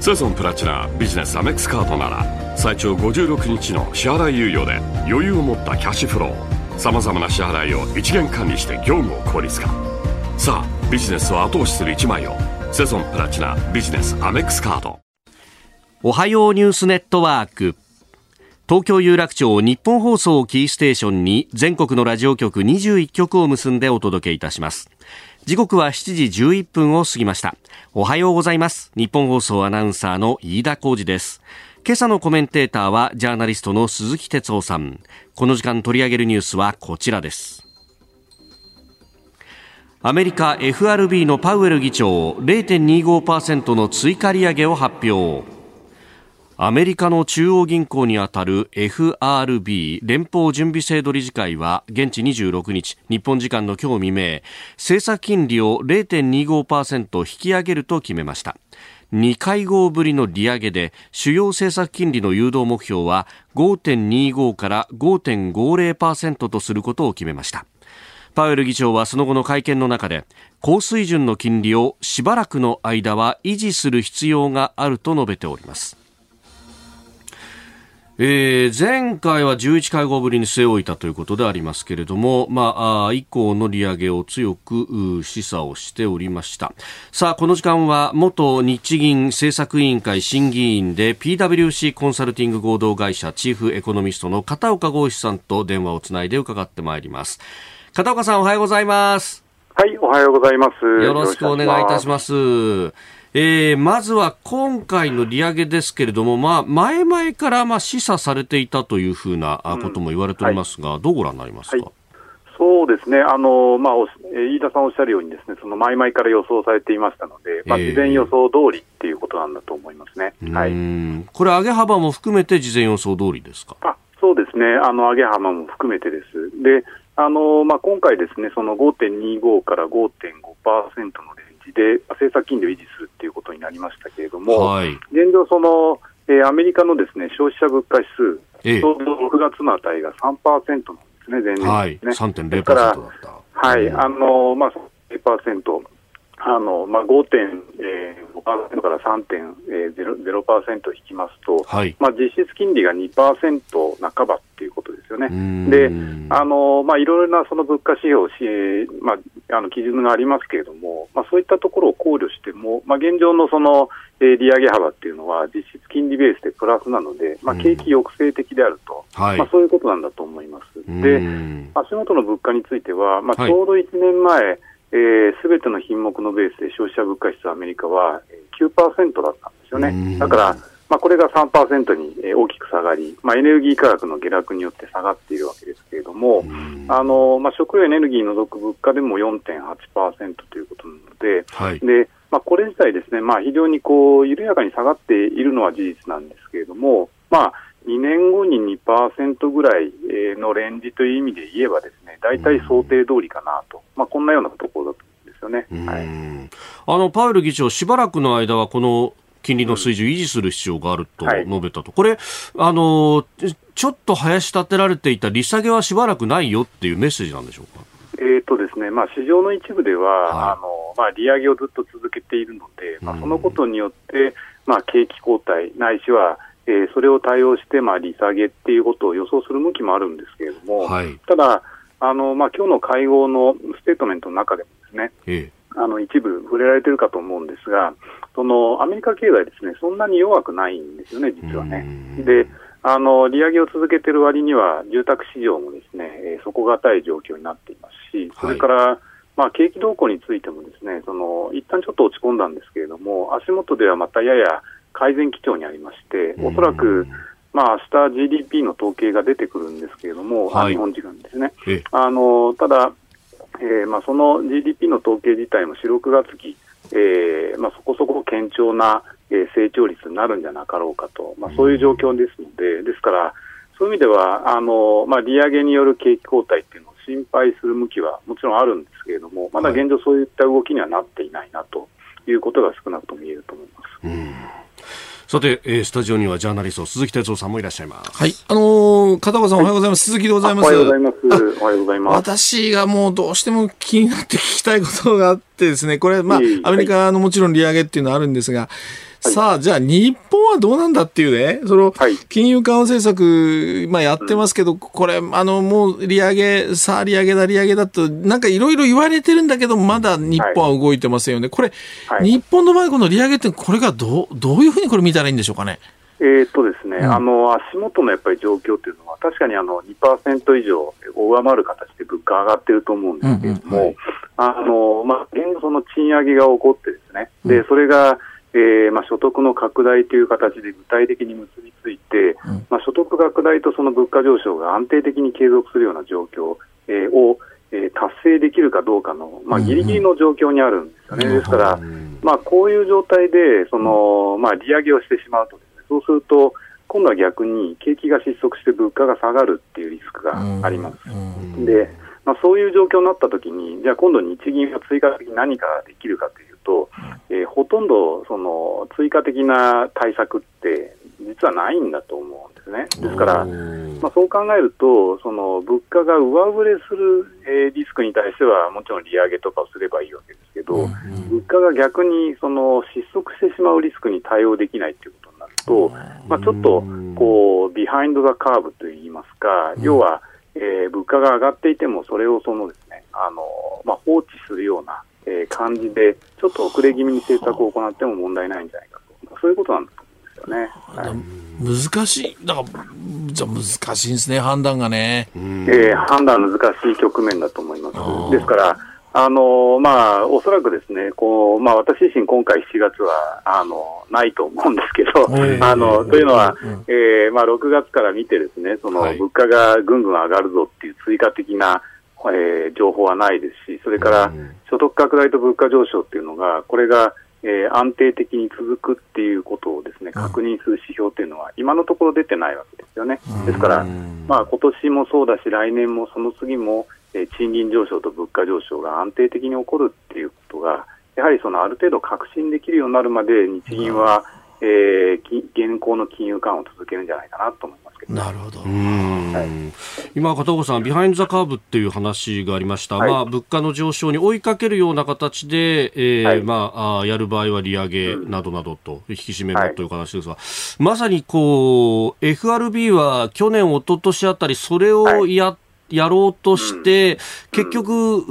セゾンプラチナビジネスアメックスカードなら最長56日の支払い猶予で余裕を持ったキャッシュフローさまざまな支払いを一元管理して業務を効率化。さあビジネスを後押しする一枚をセゾンプラチナビジネスアメックスカード。おはようニュースネットワーク。東京有楽町日本放送キーステーションに全国のラジオ局21局を結んでお届けいたします。時刻は7時11分を過ぎました。おはようございます。日本放送アナウンサーの飯田浩二です。今朝のコメンテーターはジャーナリストの鈴木哲夫さん。この時間取り上げるニュースはこちらです。アメリカ FRB のパウエル議長0.25%の追加利上げを発表。アメリカの中央銀行にあたる FRB 連邦準備制度理事会は現地26日日本時間の今日未明政策金利を0.25%引き上げると決めました。2会合ぶりの利上げで主要政策金利の誘導目標は5.25から5.50%とすることを決めました。パウエル議長はその後の会見の中で高水準の金利をしばらくの間は維持する必要があると述べております。えー、前回は11会合ぶりに据え置いたということでありますけれども、まあ、以降の利上げを強く示唆をしておりました。さあ、この時間は元日銀政策委員会審議員で PWC コンサルティング合同会社チーフエコノミストの片岡剛志さんと電話をつないで伺ってまいります。片岡さんおはようございます。はい、おはようございます。よろしくお願いいたします。えー、まずは今回の利上げですけれども、まあ、前々からまあ示唆されていたというふうなことも言われておりますが、うんはい、どうご覧になりますか、はい、そうですね、あのまあ、飯田さんおっしゃるように、ですねその前々から予想されていましたので、まあ、事前予想通りっていうことなんだと思いますね、えー、はい、これ、上げ幅も含めて事前予想通りですか？あそうですね、あの上げ幅も含めてです。であのまあ、今回ですね、その5.25から5.5%のレンジで政策金利を維持するになりましたけれども、はい、現状その、えー、アメリカのですね消費者物価指数、ええ、ちょうど6月の値が3%なんですね、前年ですね。はい、3.0%だった。はい、あのまあ、0%。あのまあ、5.5%から3.0%引きますと、はい、まあ、実質金利が2%半ばっていうことですよね。で、あのまあ、いろいろなその物価指標、まあ、あの基準がありますけれども、まあ、そういったところを考慮しても、まあ、現状のその、えー、利上げ幅っていうのは、実質金利ベースでプラスなので、まあ、景気抑制的であると、はい、まあ、そういうことなんだと思います。で、足元の物価については、まあ、ちょうど1年前、はいすべ、えー、ての品目のベースで消費者物価指数アメリカは9%だったんですよね。だから、まあ、これが3%に大きく下がり、まあ、エネルギー価格の下落によって下がっているわけですけれども、あのまあ、食料エネルギー除く物価でも4.8%ということなので、はい、でまあ、これ自体ですね、まあ、非常にこう緩やかに下がっているのは事実なんですけれども、まあ、2年後に2%ぐらいのレンジという意味で言えばですね、大体想定通りかなと、まあ、こんなようなところだと思うんですよね。はい、あのパウエル議長、しばらくの間はこの金利の水準を維持する必要があると述べたと、はい、これあの、ちょっと林立てられていた利下げはしばらくないよっていうメッセージなんでしょうか？えーとですねまあ、市場の一部では、はい、あのまあ、利上げをずっと続けているので、まあ、そのことによって、まあ、景気後退、ないしは、えー、それを対応して、まあ、利下げっていうことを予想する向きもあるんですけれども、はい、ただ、あのまあ今日の会合のステートメントの中でもですね、ええ、あの一部触れられてるかと思うんですが、そのアメリカ経済ですね、そんなに弱くないんですよね、実はね。で、あの利上げを続けている割には、住宅市場もですね、えー、底堅い状況になっていますし、それから、はい、まあ、景気動向についてもですね、その一旦ちょっと落ち込んだんですけれども、足元ではまたやや改善基調にありまして、おそらく、まあ明日 GDP の統計が出てくるんですけれども、はい、日本時間ですね。あのただ、えーまあ、その GDP の統計自体も4、6月期、えーまあ、そこそこ堅調な、えー、成長率になるんじゃなかろうかと、まあ、そういう状況ですので、ですから、そういう意味では、あのまあ、利上げによる景気後退っていうのを心配する向きはもちろんあるんですけれども、まだ現状、そういった動きにはなっていないなということが少なくとも言えると思います。うんさて、えー、スタジオにはジャーナリスト鈴木哲夫さんもいらっしゃいます。はい、あのー、片岡さんおはようございます。鈴木でございます。おはようございます。おはようございます。私がもうどうしても気になって聞きたいことがあってですね、これ、まあ、アメリカのもちろん利上げっていうのはあるんですが、さあ、じゃあ日本はどうなんだっていうね、その、金融緩和政策、まあやってますけど、これ、あの、もう利上げ、さあ利上げだ、利上げだと、なんかいろいろ言われてるんだけど、まだ日本は動いてませんよね。これ、日本の場合、この利上げって、これがどう、どういうふうにこれ見たらいいんでしょうかね？えー、っとですね、うん、あの足元のやっぱり状況というのは、確かにあの2%以上を上回る形で物価上がってると思うんですけれども、うんうんはい、あのまあ、現その賃上げが起こってですね、でそれがえーまあ、所得の拡大という形で具体的に結びついて、うん、まあ、所得拡大とその物価上昇が安定的に継続するような状況、えー、を、えー、達成できるかどうかの、まあ、ぎりぎりの状況にあるんですよね。うん、ですから、まあ、こういう状態でその、まあ、利上げをしてしまうとね、そうすると、今度は逆に景気が失速して物価が下がるっていうリスクがあります。でまあ、そういう状況になったときに、じゃあ今度日銀が追加的に何かできるかというと、えー、ほとんどその追加的な対策って実はないんだと思うんですね。ですから、まあ、そう考えると、その物価が上振れする、えー、リスクに対してはもちろん利上げとかをすればいいわけですけど、物価が逆にその失速してしまうリスクに対応できないということになると、まあ、ちょっとこうビハインド・ザ・カーブといいますか、要は、えー、物価が上がっていてもそれをそのですね、あのまあ、放置するようなえー、感じで、ちょっと遅れ気味に政策を行っても問題ないんじゃないかと、そういうことなんだと思うんですよね。はい。難しい、だから、じゃ難しいんですね、判断がね。えー、判断難しい局面だと思います。ですから、あのまあ、おそらくですね、こうまあ、私自身、今回7月はあのないと思うんですけど、あのというのは、えーまあ、6月から見て、ですねその、物価がぐんぐん上がるぞっていう追加的な、えー、情報はないですし、それから所得拡大と物価上昇っていうのが、これが、えー、安定的に続くっていうことをですね確認する指標っていうのは、今のところ出てないわけですよね。ですから、まあ今年もそうだし、来年もその次も、えー、賃金上昇と物価上昇が安定的に起こるっていうことが、やはりそのある程度確信できるようになるまで、日銀は、えー、現行の金融緩和を続けるんじゃないかなと思いますけど、なるほど。はい、今、片岡さん、ビハインド・ザ・カーブっていう話がありました、はい、まあ、物価の上昇に追いかけるような形で、えー、はい、まあ、あやる場合は利上げなどなどと、引き締めもという話ですが、まさにこう、FRB は去年、一昨年あたり、それをや、やろうとして、結局、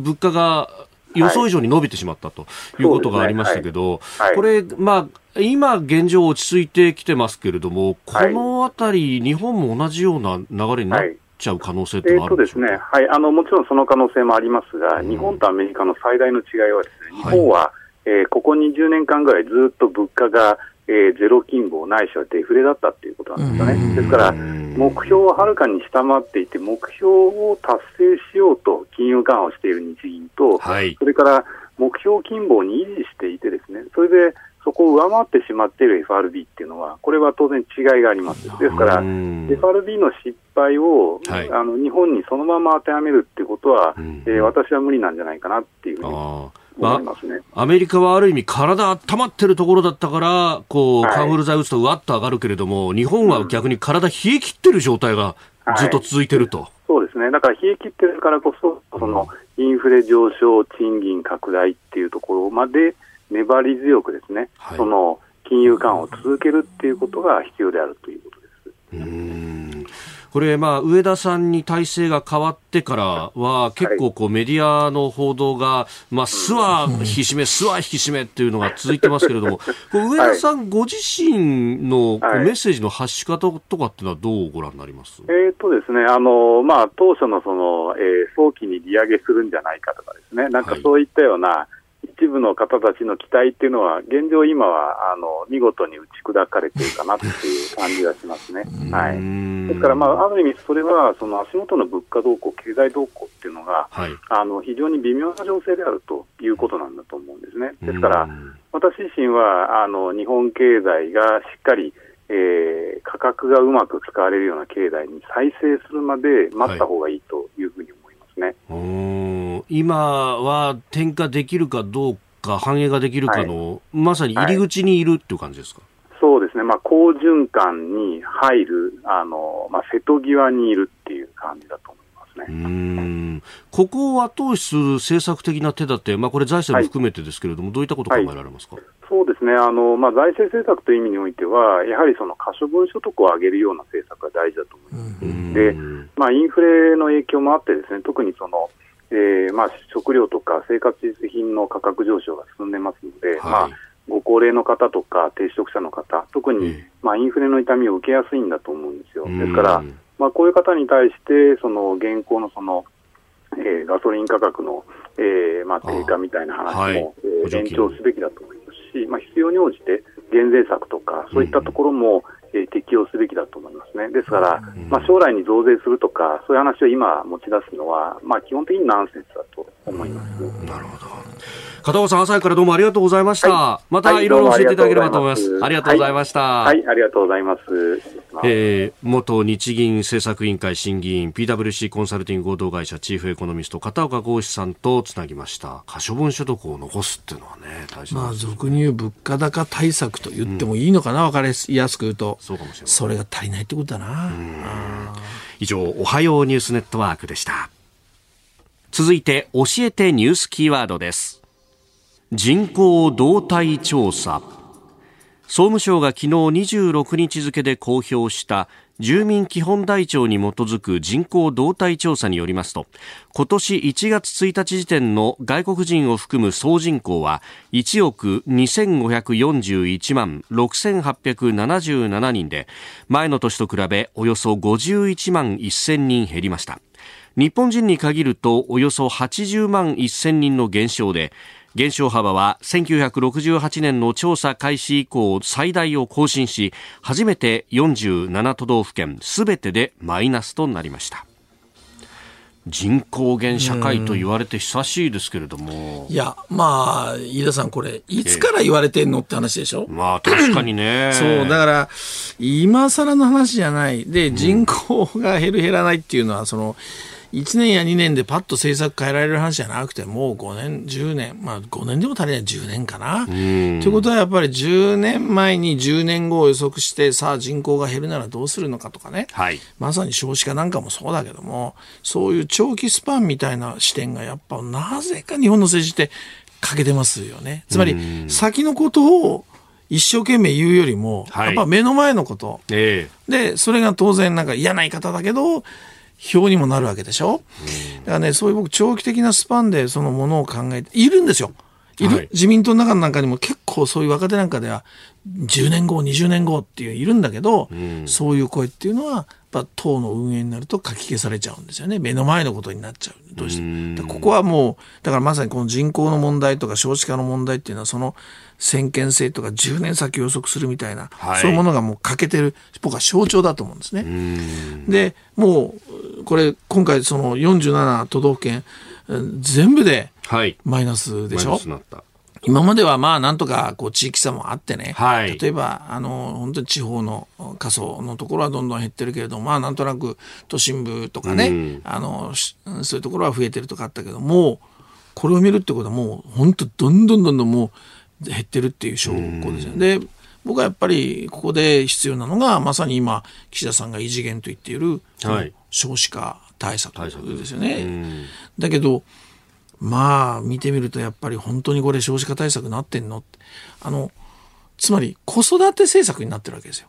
物価が予想以上に伸びてしまったということがありましたけど、これ、まあ、今、現状落ち着いてきてますけれども、このあたり、日本も同じような流れになっちゃう可能性ってあるんでしょうか、えー、ですね、はい、あのもちろんその可能性もありますが、うん、日本とアメリカの最大の違いはですね、日本は、はい、えー、ここ20年間ぐらいずっと物価がえー、ゼロ金棒ないしはデフレだったっていうことなんですよね。ですから、目標ははるかに下回っていて、目標を達成しようと金融緩和をしている日銀と、はい、それから目標金棒に維持していてですね、それでそこを上回ってしまっている FRB っていうのは、これは当然違いがあります。ですから、FRB の失敗を、はい、あの日本にそのまま当てはめるっていうことは、えー、私は無理なんじゃないかなっていうふうに。まあ、アメリカはある意味、体温まってるところだったから、こう、はい、カンフル剤打つとうわっと上がるけれども、日本は逆に体冷え切ってる状態がずっと続いてると。はい、そうですね。だから冷え切ってるからこそ、その、インフレ上昇、賃金拡大っていうところまで粘り強くですね、はい、その、金融緩和を続けるっていうことが必要であるということです。うんこれ、まあ、上田さんに体制が変わってからは、結構こうメディアの報道が、まあ、すは引き締め、すは引き締めっていうのが続いてますけれども、上田さんご自身のメッセージの発し方とかっていうのはどうご覧になります、えーとですね、あのまあ、当初のその、えー、早期に利上げするんじゃないかとかですね、なんかそういったような、はい一部の方たちの期待っていうのは、現状、今はあの見事に打ち砕かれているかなっていう感じがしますね。はい、ですから、まあ、ある意味、それはその足元の物価動向、経済動向っていうのが、はい、あの非常に微妙な情勢であるということなんだと思うんですね。ですから、私自身はあの日本経済がしっかりえー、価格がうまく使われるような経済に再生するまで待った方がいいというふうに思いますね。はい今は転嫁できるかどうか、反映ができるかの、はい、まさに入り口にいるっていう感じですか、はい、そうですね、まあ、好循環に入る、あのまあ、瀬戸際にいるっていう感じだと思いますね。うん。ここを後押しする政策的な手立て、まあ、これ、財政も含めてですけれども、はい、どういったこと考えられますか？そうですね。あの、まあ、財政政策という意味においては、やはりその可処分所得を上げるような政策が大事だと思います。で、まあ、インフレの影響もあって、ですね特にそのえーまあ、食料とか生活必需品の価格上昇が進んでますので、はい、まあ、ご高齢の方とか低所得者の方、特に、まあ、インフレの痛みを受けやすいんだと思うんですよ。ですから、まあ、こういう方に対して、その現行のその、えー、ガソリン価格の、えーまあ、低下みたいな話も、はい、えー、延長すべきだと思いますし、まあ、必要に応じて減税策とか、そういったところも、えー、適用すべきだと思いますね。ですから、まあ、将来に増税するとか、そういう話を今持ち出すのは、まあ、基本的にナンセンスだと思います。なるほど。片岡さん、朝からどうもありがとうございました。はい、またいろいろ教えていただければと思います。ありがとうございました。はい、ありがとうございます。えー、元日銀政策委員会審議員 PWC コンサルティング合同会社チーフエコノミスト片岡剛志さんとつなぎました可処分所得を残すっていうのはね大事まあ俗に言う物価高対策と言ってもいいのかな、うん、分かりやすく言うとそうかもしれないそれが足りないってことだな。以上おはようニュースネットワークでした。続いて教えてニュースキーワードです。人口動態調査。総務省が昨日26日付で公表した住民基本台帳に基づく人口動態調査によりますと今年1月1日時点の外国人を含む総人口は1億2541万6877人で前の年と比べおよそ51万1000人減りました。日本人に限るとおよそ80万1000人の減少で減少幅は1968年の調査開始以降最大を更新し初めて47都道府県すべてでマイナスとなりました人口減社会と言われて久しいですけれども。いや、まあ、飯田さん、これ、いつから言われてんのって話でしょ、まあ、確かにね。そう、だから、今更の話じゃない。で、人口が減る減らないっていうのは、その、1年や2年でパッと政策変えられる話じゃなくてもう5年10年まあ5年でも足りない10年かな。ということはやっぱり10年前に10年後を予測してさあ人口が減るならどうするのかとかね、はい、まさに少子化なんかもそうだけどもそういう長期スパンみたいな視点がやっぱなぜか日本の政治って欠けてますよね。つまり先のことを一生懸命言うよりも、はい、やっぱ目の前のこと、えー、でそれが当然なんか嫌な言い方だけど表にもなるわけでしょ、うん、だからね、そういう僕、長期的なスパンでそのものを考えて、いるんですよ。いる、はい、自民党の中なんかにも結構そういう若手なんかでは、10年後、20年後っていういるんだけど、うん、そういう声っていうのは、やっぱ党の運営になるとかき消されちゃうんですよね。目の前のことになっちゃう。どうして。ここはもう、だからまさにこの人口の問題とか少子化の問題っていうのは、その先見性とか10年先予測するみたいな、はい、そういうものがもう欠けてる、僕は象徴だと思うんですね。で、もう、これ、今回その47都道府県、全部でマイナスでしょ、はい、今まではまあなんとかこう地域差もあってね、はい、例えばあの本当に地方の過疎のところはどんどん減ってるけれどまあなんとなく都心部とかね、うん、あのそういうところは増えてるとかあったけどもこれを見るってことはもう本当どんどんどんどんもう減ってるっていう証拠ですよね。で僕はやっぱりここで必要なのがまさに今岸田さんが異次元と言っている、少子化対策ですよね。だけどまあ見てみるとやっぱり本当にこれ少子化対策になってんの？あのつまり子育て政策になってるわけですよ。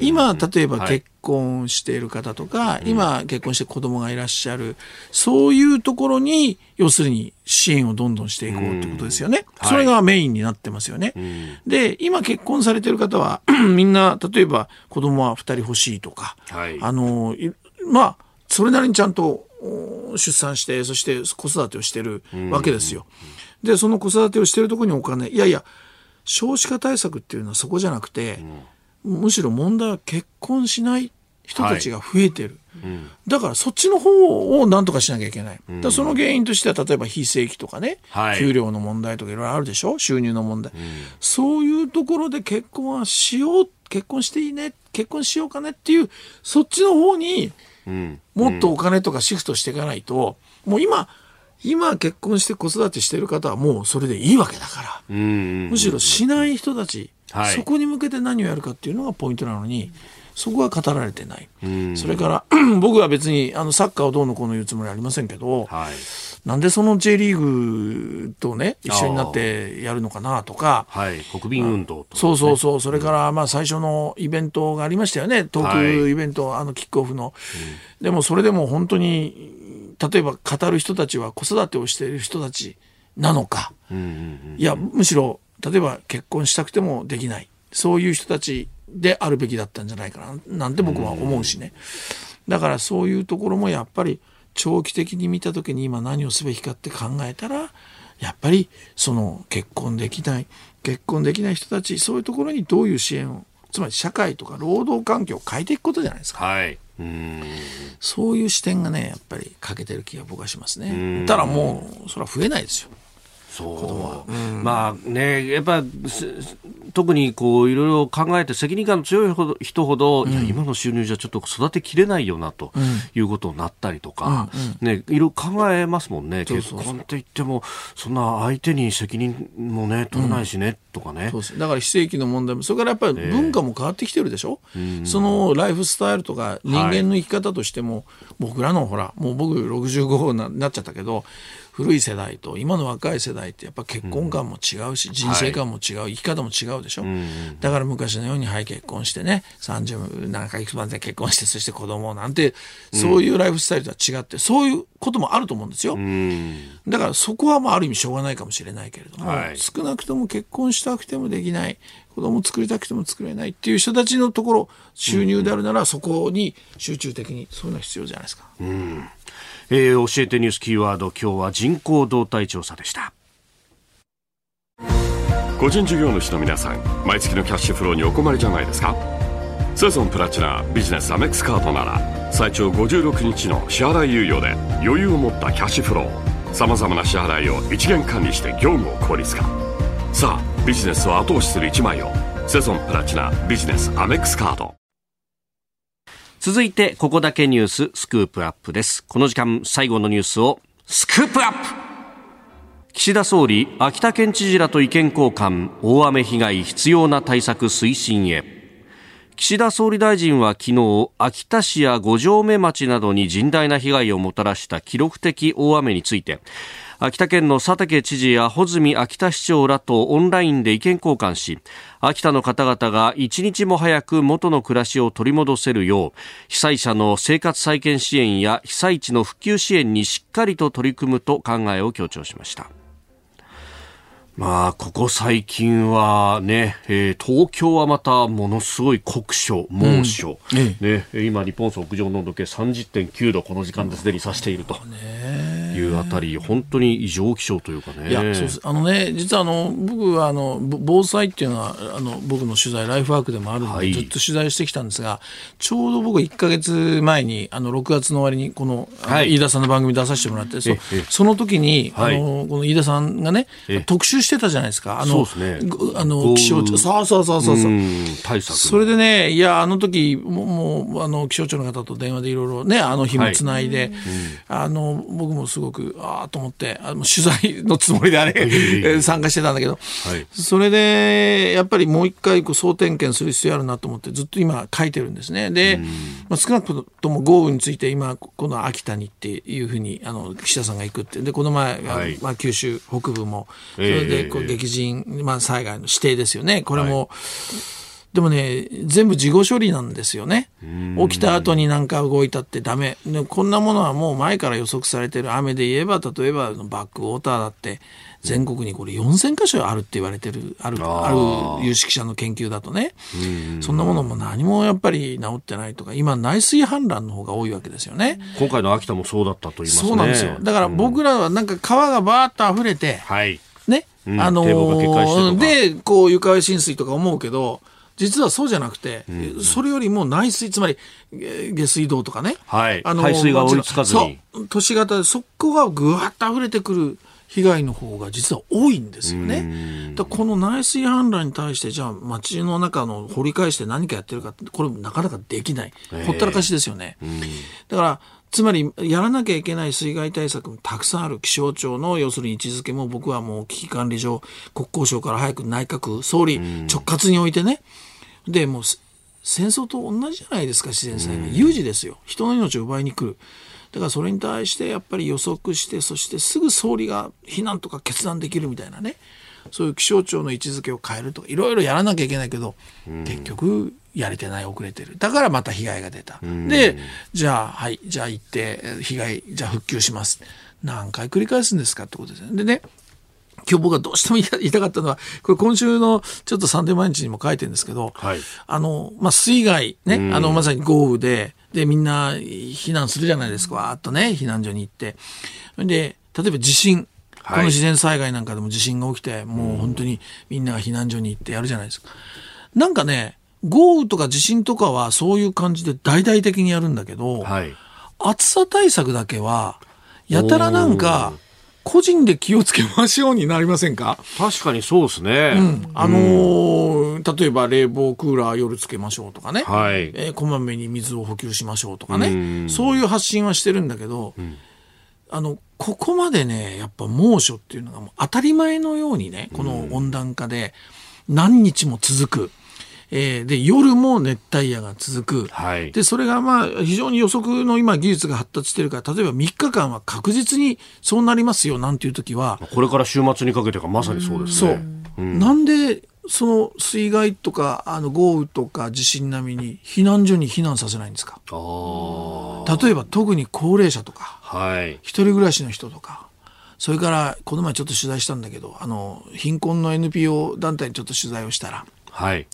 今例えば結婚している方とか、はい、今結婚して子供がいらっしゃる、そういうところに要するに支援をどんどんしていこうってことですよね。それがメインになってますよね。で今結婚されてる方は みんな例えば子供は2人欲しいとか、はい、あのまあそれなりにちゃんと出産してそして子育てをしてるわけですよ。でその子育てをしてるところにお金いやいや少子化対策っていうのはそこじゃなくて、うん、むしろ問題は結婚しない人たちが増えてる、はい、だからそっちの方を何とかしなきゃいけない、うん、だその原因としては例えば非正規とかね、はい、給料の問題とかいろいろあるでしょ。収入の問題、うん、そういうところで結婚はしよう結婚していいね結婚しようかねっていうそっちの方にもっとお金とかシフトしていかないと、もう今今結婚して子育てしてる方はもうそれでいいわけだから、むしろしない人たち、はい、そこに向けて何をやるかっていうのがポイントなのに、そこは語られてない。それから 僕は別にあのサッカーをどうのこうの言うつもりはありませんけど、はい、なんでその J リーグとね、一緒になってやるのかなとか、はい、国民運動、ね、そうそうそう、それからまあ最初のイベントがありましたよね、東京イベント、はい、あのキックオフの。うん、でもそれでも本当に例えば語る人たちは子育てをしている人たちなのか、いやむしろ例えば結婚したくてもできない。そういう人たちであるべきだったんじゃないかな。なんて僕は思うしね、だからそういうところもやっぱり長期的に見た時に今何をすべきかって考えたらやっぱりその結婚できない。結婚できない人たちそういうところにどういう支援をつまり社会とか労働環境を変えていくことじゃないですか。はいそういう視点がねやっぱり欠けてる気が僕はしますね。ただもうそれは増えないですよ。そう、うん、まあね、やっぱ特にこういろいろ考えて責任感の強い人ほど、うん、いや今の収入じゃちょっと育てきれないよなということになったりとか、うん、ね、いろいろ考えますもんね、結婚って言っても、そんな相手に責任もね、取れないしね、とかね。だから非正規の問題も、それからやっぱり文化も変わってきてるでしょ、えー、そのライフスタイルとか人間の生き方としても、はい、僕らのほら、もう僕65になっちゃったけど、古い世代と今の若い世代ってやっぱ結婚観も違うし、人生観も違う、生き方も違うでしょ、だから昔のようにはい結婚してね30何かいくつまで結婚してそして子供なんてそういうライフスタイルとは違ってそういうこともあると思うんですよ、だからそこはまあある意味しょうがないかもしれないけれども、はい、少なくとも結婚したくてもできない子供作りたくても作れないっていう人たちのところ収入であるなら、そこに集中的にそういうのは必要じゃないですか。うんえー、教えてニュースキーワード今日は人口動態調査でした。個人事業主の皆さん毎月のキャッシュフローにお困りじゃないですか？セゾンプラチナビジネスアメックスカードなら最長56日の支払い猶予で余裕を持ったキャッシュフローさまざまな支払いを一元管理して業務を効率化。さあビジネスを後押しする一枚をセゾンプラチナビジネスアメックスカード続いてここだけニューススクープアップです。この時間最後のニュースをスクープアップ!岸田総理秋田県知事らと意見交換大雨被害必要な対策推進へ。岸田総理大臣は昨日秋田市や五城目町などに甚大な被害をもたらした記録的大雨について秋田県の佐竹知事や穂積秋田市長らとオンラインで意見交換し秋田の方々が一日も早く元の暮らしを取り戻せるよう被災者の生活再建支援や被災地の復旧支援にしっかりと取り組むと考えを強調しました。まあ、ここ最近はね、えー、東京はまたものすごい酷暑、猛暑、うん、ね、今、日本屋上の温度計30.9度、この時間ですでに指していると。いうあたり、本当に異常気象というかね。いや、そう。あのね、実はあの、僕はあの、防災っていうのは、あの、僕の取材、ライフワークでもあるので、はい、ずっと取材してきたんですが、ちょうど僕1か月前に、あの、6月の終わりに、この、はい、飯田さんの番組出させてもらって、そその時に、はい、あの、この飯田さんがね、特集してたじゃないですか。あの、そうですね。あの、気象庁、そうそうそうそう。対策。それでね、いや、あの時、ももう、あの、気象庁の方と電話でいろいろね、あの日もつないで、あの、僕もすごく、ああと思って、あの取材のつもりであれ、参加してたんだけど、はい、それで、やっぱりもう一回こう総点検する必要あるなと思って、ずっと今書いてるんですね。で、まあ、少なくとも豪雨について今、この秋田にっていうふうに、あの、岸田さんが行くって。で、この前、はい、まあ、九州北部も、それで、こう、激甚、まあ、災害の指定ですよね。これも、はいでもね、全部事後処理なんですよね。起きた後になんか動いたってダメ。こんなものはもう前から予測されてる雨で言えば、例えばバックウォーターだって、全国にこれ4000箇所あるって言われてる、ある、ある有識者の研究だとね。そんなものも何もやっぱり治ってないとか、今内水氾濫の方が多いわけですよね。今回の秋田もそうだったと言いますね。そうなんですよ。だから僕らはなんか川がバーッと溢れて、はい。ね。あのー、で、こう床上浸水とか思うけど、実はそうじゃなくて、うん、それよりも内水、つまり下水道とかね、はい、あの排水が追いつかずに。都市型でそこがぐわっと溢れてくる被害の方が実は多いんですよね。だこの内水氾濫に対して、じゃあ街の中の掘り返して何かやってるかって、これなかなかできない。ほったらかしですよね。だから、つまり、やらなきゃいけない水害対策もたくさんある。気象庁の要するに位置づけも僕はもう危機管理上、国交省から早く内閣、総理直轄においてね。で、もう戦争と同じじゃないですか、自然災害。有事ですよ。人の命を奪いに来る。だからそれに対してやっぱり予測して、そしてすぐ総理が避難とか決断できるみたいなね。そういう気象庁の位置づけを変えるとか、いろいろやらなきゃいけないけど、結局、やれてない、遅れてる。だからまた被害が出た。で、じゃあ、はい、じゃあ行って、被害、じゃあ復旧します。何回繰り返すんですかってことですね。でね、今日僕はどうしても言いたかったのは、これ今週のちょっとサンデー毎日にも書いてるんですけど、はい、あの、まあ、水害ね、あの、まさに豪雨で、で、みんな避難するじゃないですか、わーっとね、避難所に行って。で、例えば地震、この自然災害なんかでも地震が起きて、もう本当にみんなが避難所に行ってやるじゃないですか。なんかね、豪雨とか地震とかはそういう感じで大々的にやるんだけど、はい、暑さ対策だけは、やたらなんか、個人で気をつけましょうになりませんか？確かにそうですね。うん、あのー、例えば冷房クーラー夜つけましょうとかね、はい、えー、こまめに水を補給しましょうとかね、うそういう発信はしてるんだけど、うん、あの、ここまでね、やっぱ猛暑っていうのがもう当たり前のようにね、この温暖化で何日も続く。えー、で夜も熱帯夜が続く、はい、でそれがまあ非常に予測の今技術が発達してるから例えば3日間は確実にそうなりますよなんていう時はこれから週末にかけてがまさにそうですね。そう、うん、なんでその水害とかあの豪雨とか地震並みに避難所に避難させないんですか？例えば特に高齢者とか、はい、一人暮らしの人とかそれからこの前ちょっと取材したんだけどあの貧困の NPO 団体にちょっと取材をしたら、はい、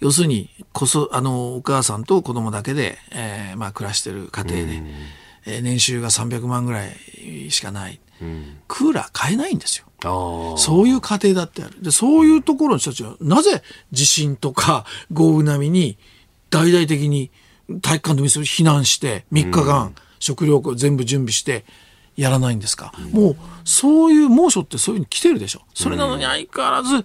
要するにこそあのお母さんと子供だけで、えーまあ、暮らしてる家庭で、えー、年収が300万ぐらいしかない、クーラー買えないんですよ。そういう家庭だってある。で、そういうところの人たちは、なぜ地震とか豪雨並みに大々的に体育館の店を避難して3日間食料を全部準備してやらないんですか？うん、もう、そういう猛暑ってそういうふうに来てるでしょ。それなのに相変わらず、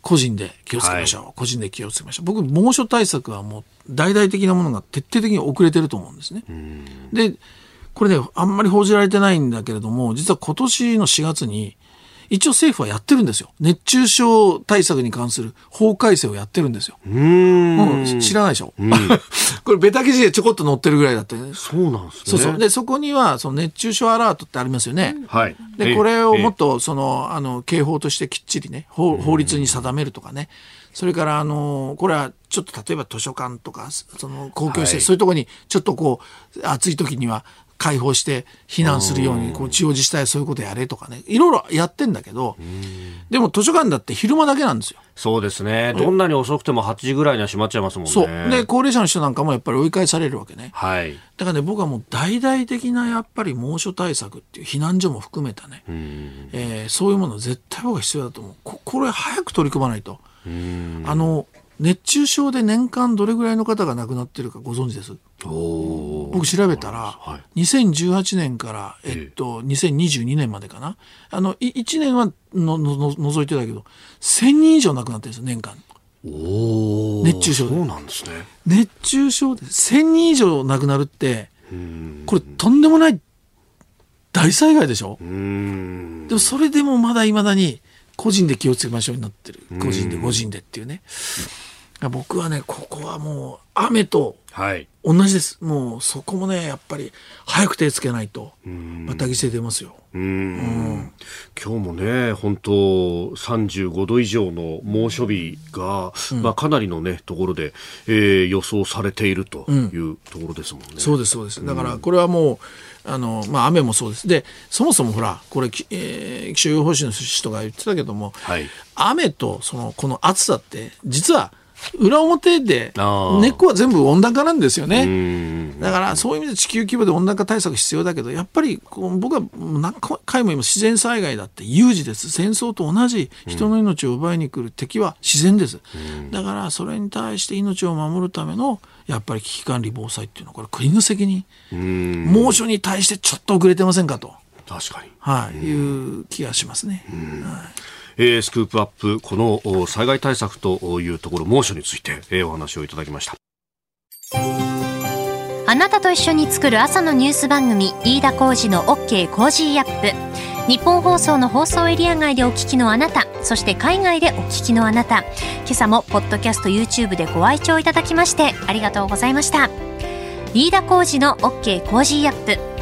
個人で気をつけましょう、はい、個人で気をつけましょう。僕、猛暑対策はもう大々的なものが徹底的に遅れてると思うんですね。で、これね、あんまり報じられてないんだけれども、実は今年の4月に、一応政府はやってるんですよ。熱中症対策に関する法改正をやってるんですよ。うん、うん、知らないでしょ？うん、これベタ記事でちょこっと載ってるぐらいだって、ね。そうなんですね。そうそう。で、そこには、その熱中症アラートってありますよね。はい。で、これをもっと、その、あの、刑法としてきっちりね、法法律に定めるとかね。それから、あの、これはちょっと例えば図書館とか、その公共施設、はい、そういうところにちょっとこう、暑い時には解放して避難するようにこう地方自治体はそういうことやれとかね。いろいろやってんだけどでも図書館だって昼間だけなんですよ。そうですね。どんなに遅くても8時ぐらいには閉まっちゃいますもんね。そう。で高齢者の人なんかもやっぱり追い返されるわけね。はい、だからね僕はもう大々的なやっぱり猛暑対策っていう避難所も含めたね、えー、そういうもの絶対僕は必要だと思う。ここれ早く取り組まないと。あの熱中症で年間どれぐらいの方が亡くなってるかご存知です？僕調べたら、はい、2018年から、えっと、2022年までかな？あの1年はのの除いてたけど1000人以上亡くなってるんですよ年間。熱中症で。そうなんですね。熱中症で1000人以上亡くなるってこれとんでもない大災害でしょ？でもそれでもまだいまだに個人で気をつけましょうになってる。個人で個人でっていうね僕はねここはもう雨と同じです、はい、もうそこもねやっぱり早く手つけないとまた犠牲出ますよ。うん、今日もね本当35度以上の猛暑日が、うん、まあ、かなりの、ね、ところで、えー、予想されているというところですもんね、うん、そうですそうです。だからこれはもうあの、まあ、雨もそうです。でそもそもほらこれ、えー、気象予報士の人が言ってたけども、はい、雨とそのこの暑さって実は裏表で根っこは全部温暖化なんですよね。だからそういう意味で地球規模で温暖化対策必要だけどやっぱり僕は何回も今自然災害だって有事です。戦争と同じ人の命を奪いに来る敵は自然です。だからそれに対して命を守るためのやっぱり危機管理防災っていうのはこれ国の責任。猛暑に対してちょっと遅れてませんかと。確かに、はい、いう気がしますね。はいえー、スクープアップこの災害対策というところ猛暑について、えー、お話をいただきました。あなたと一緒に作る朝のニュース番組飯田浩二の OK コージーアップ。日本放送の放送エリア外でお聞きのあなたそして海外でお聞きのあなた。今朝もポッドキャスト YouTube でご愛聴いただきましてありがとうございました。飯田浩二の OK コージーアップ。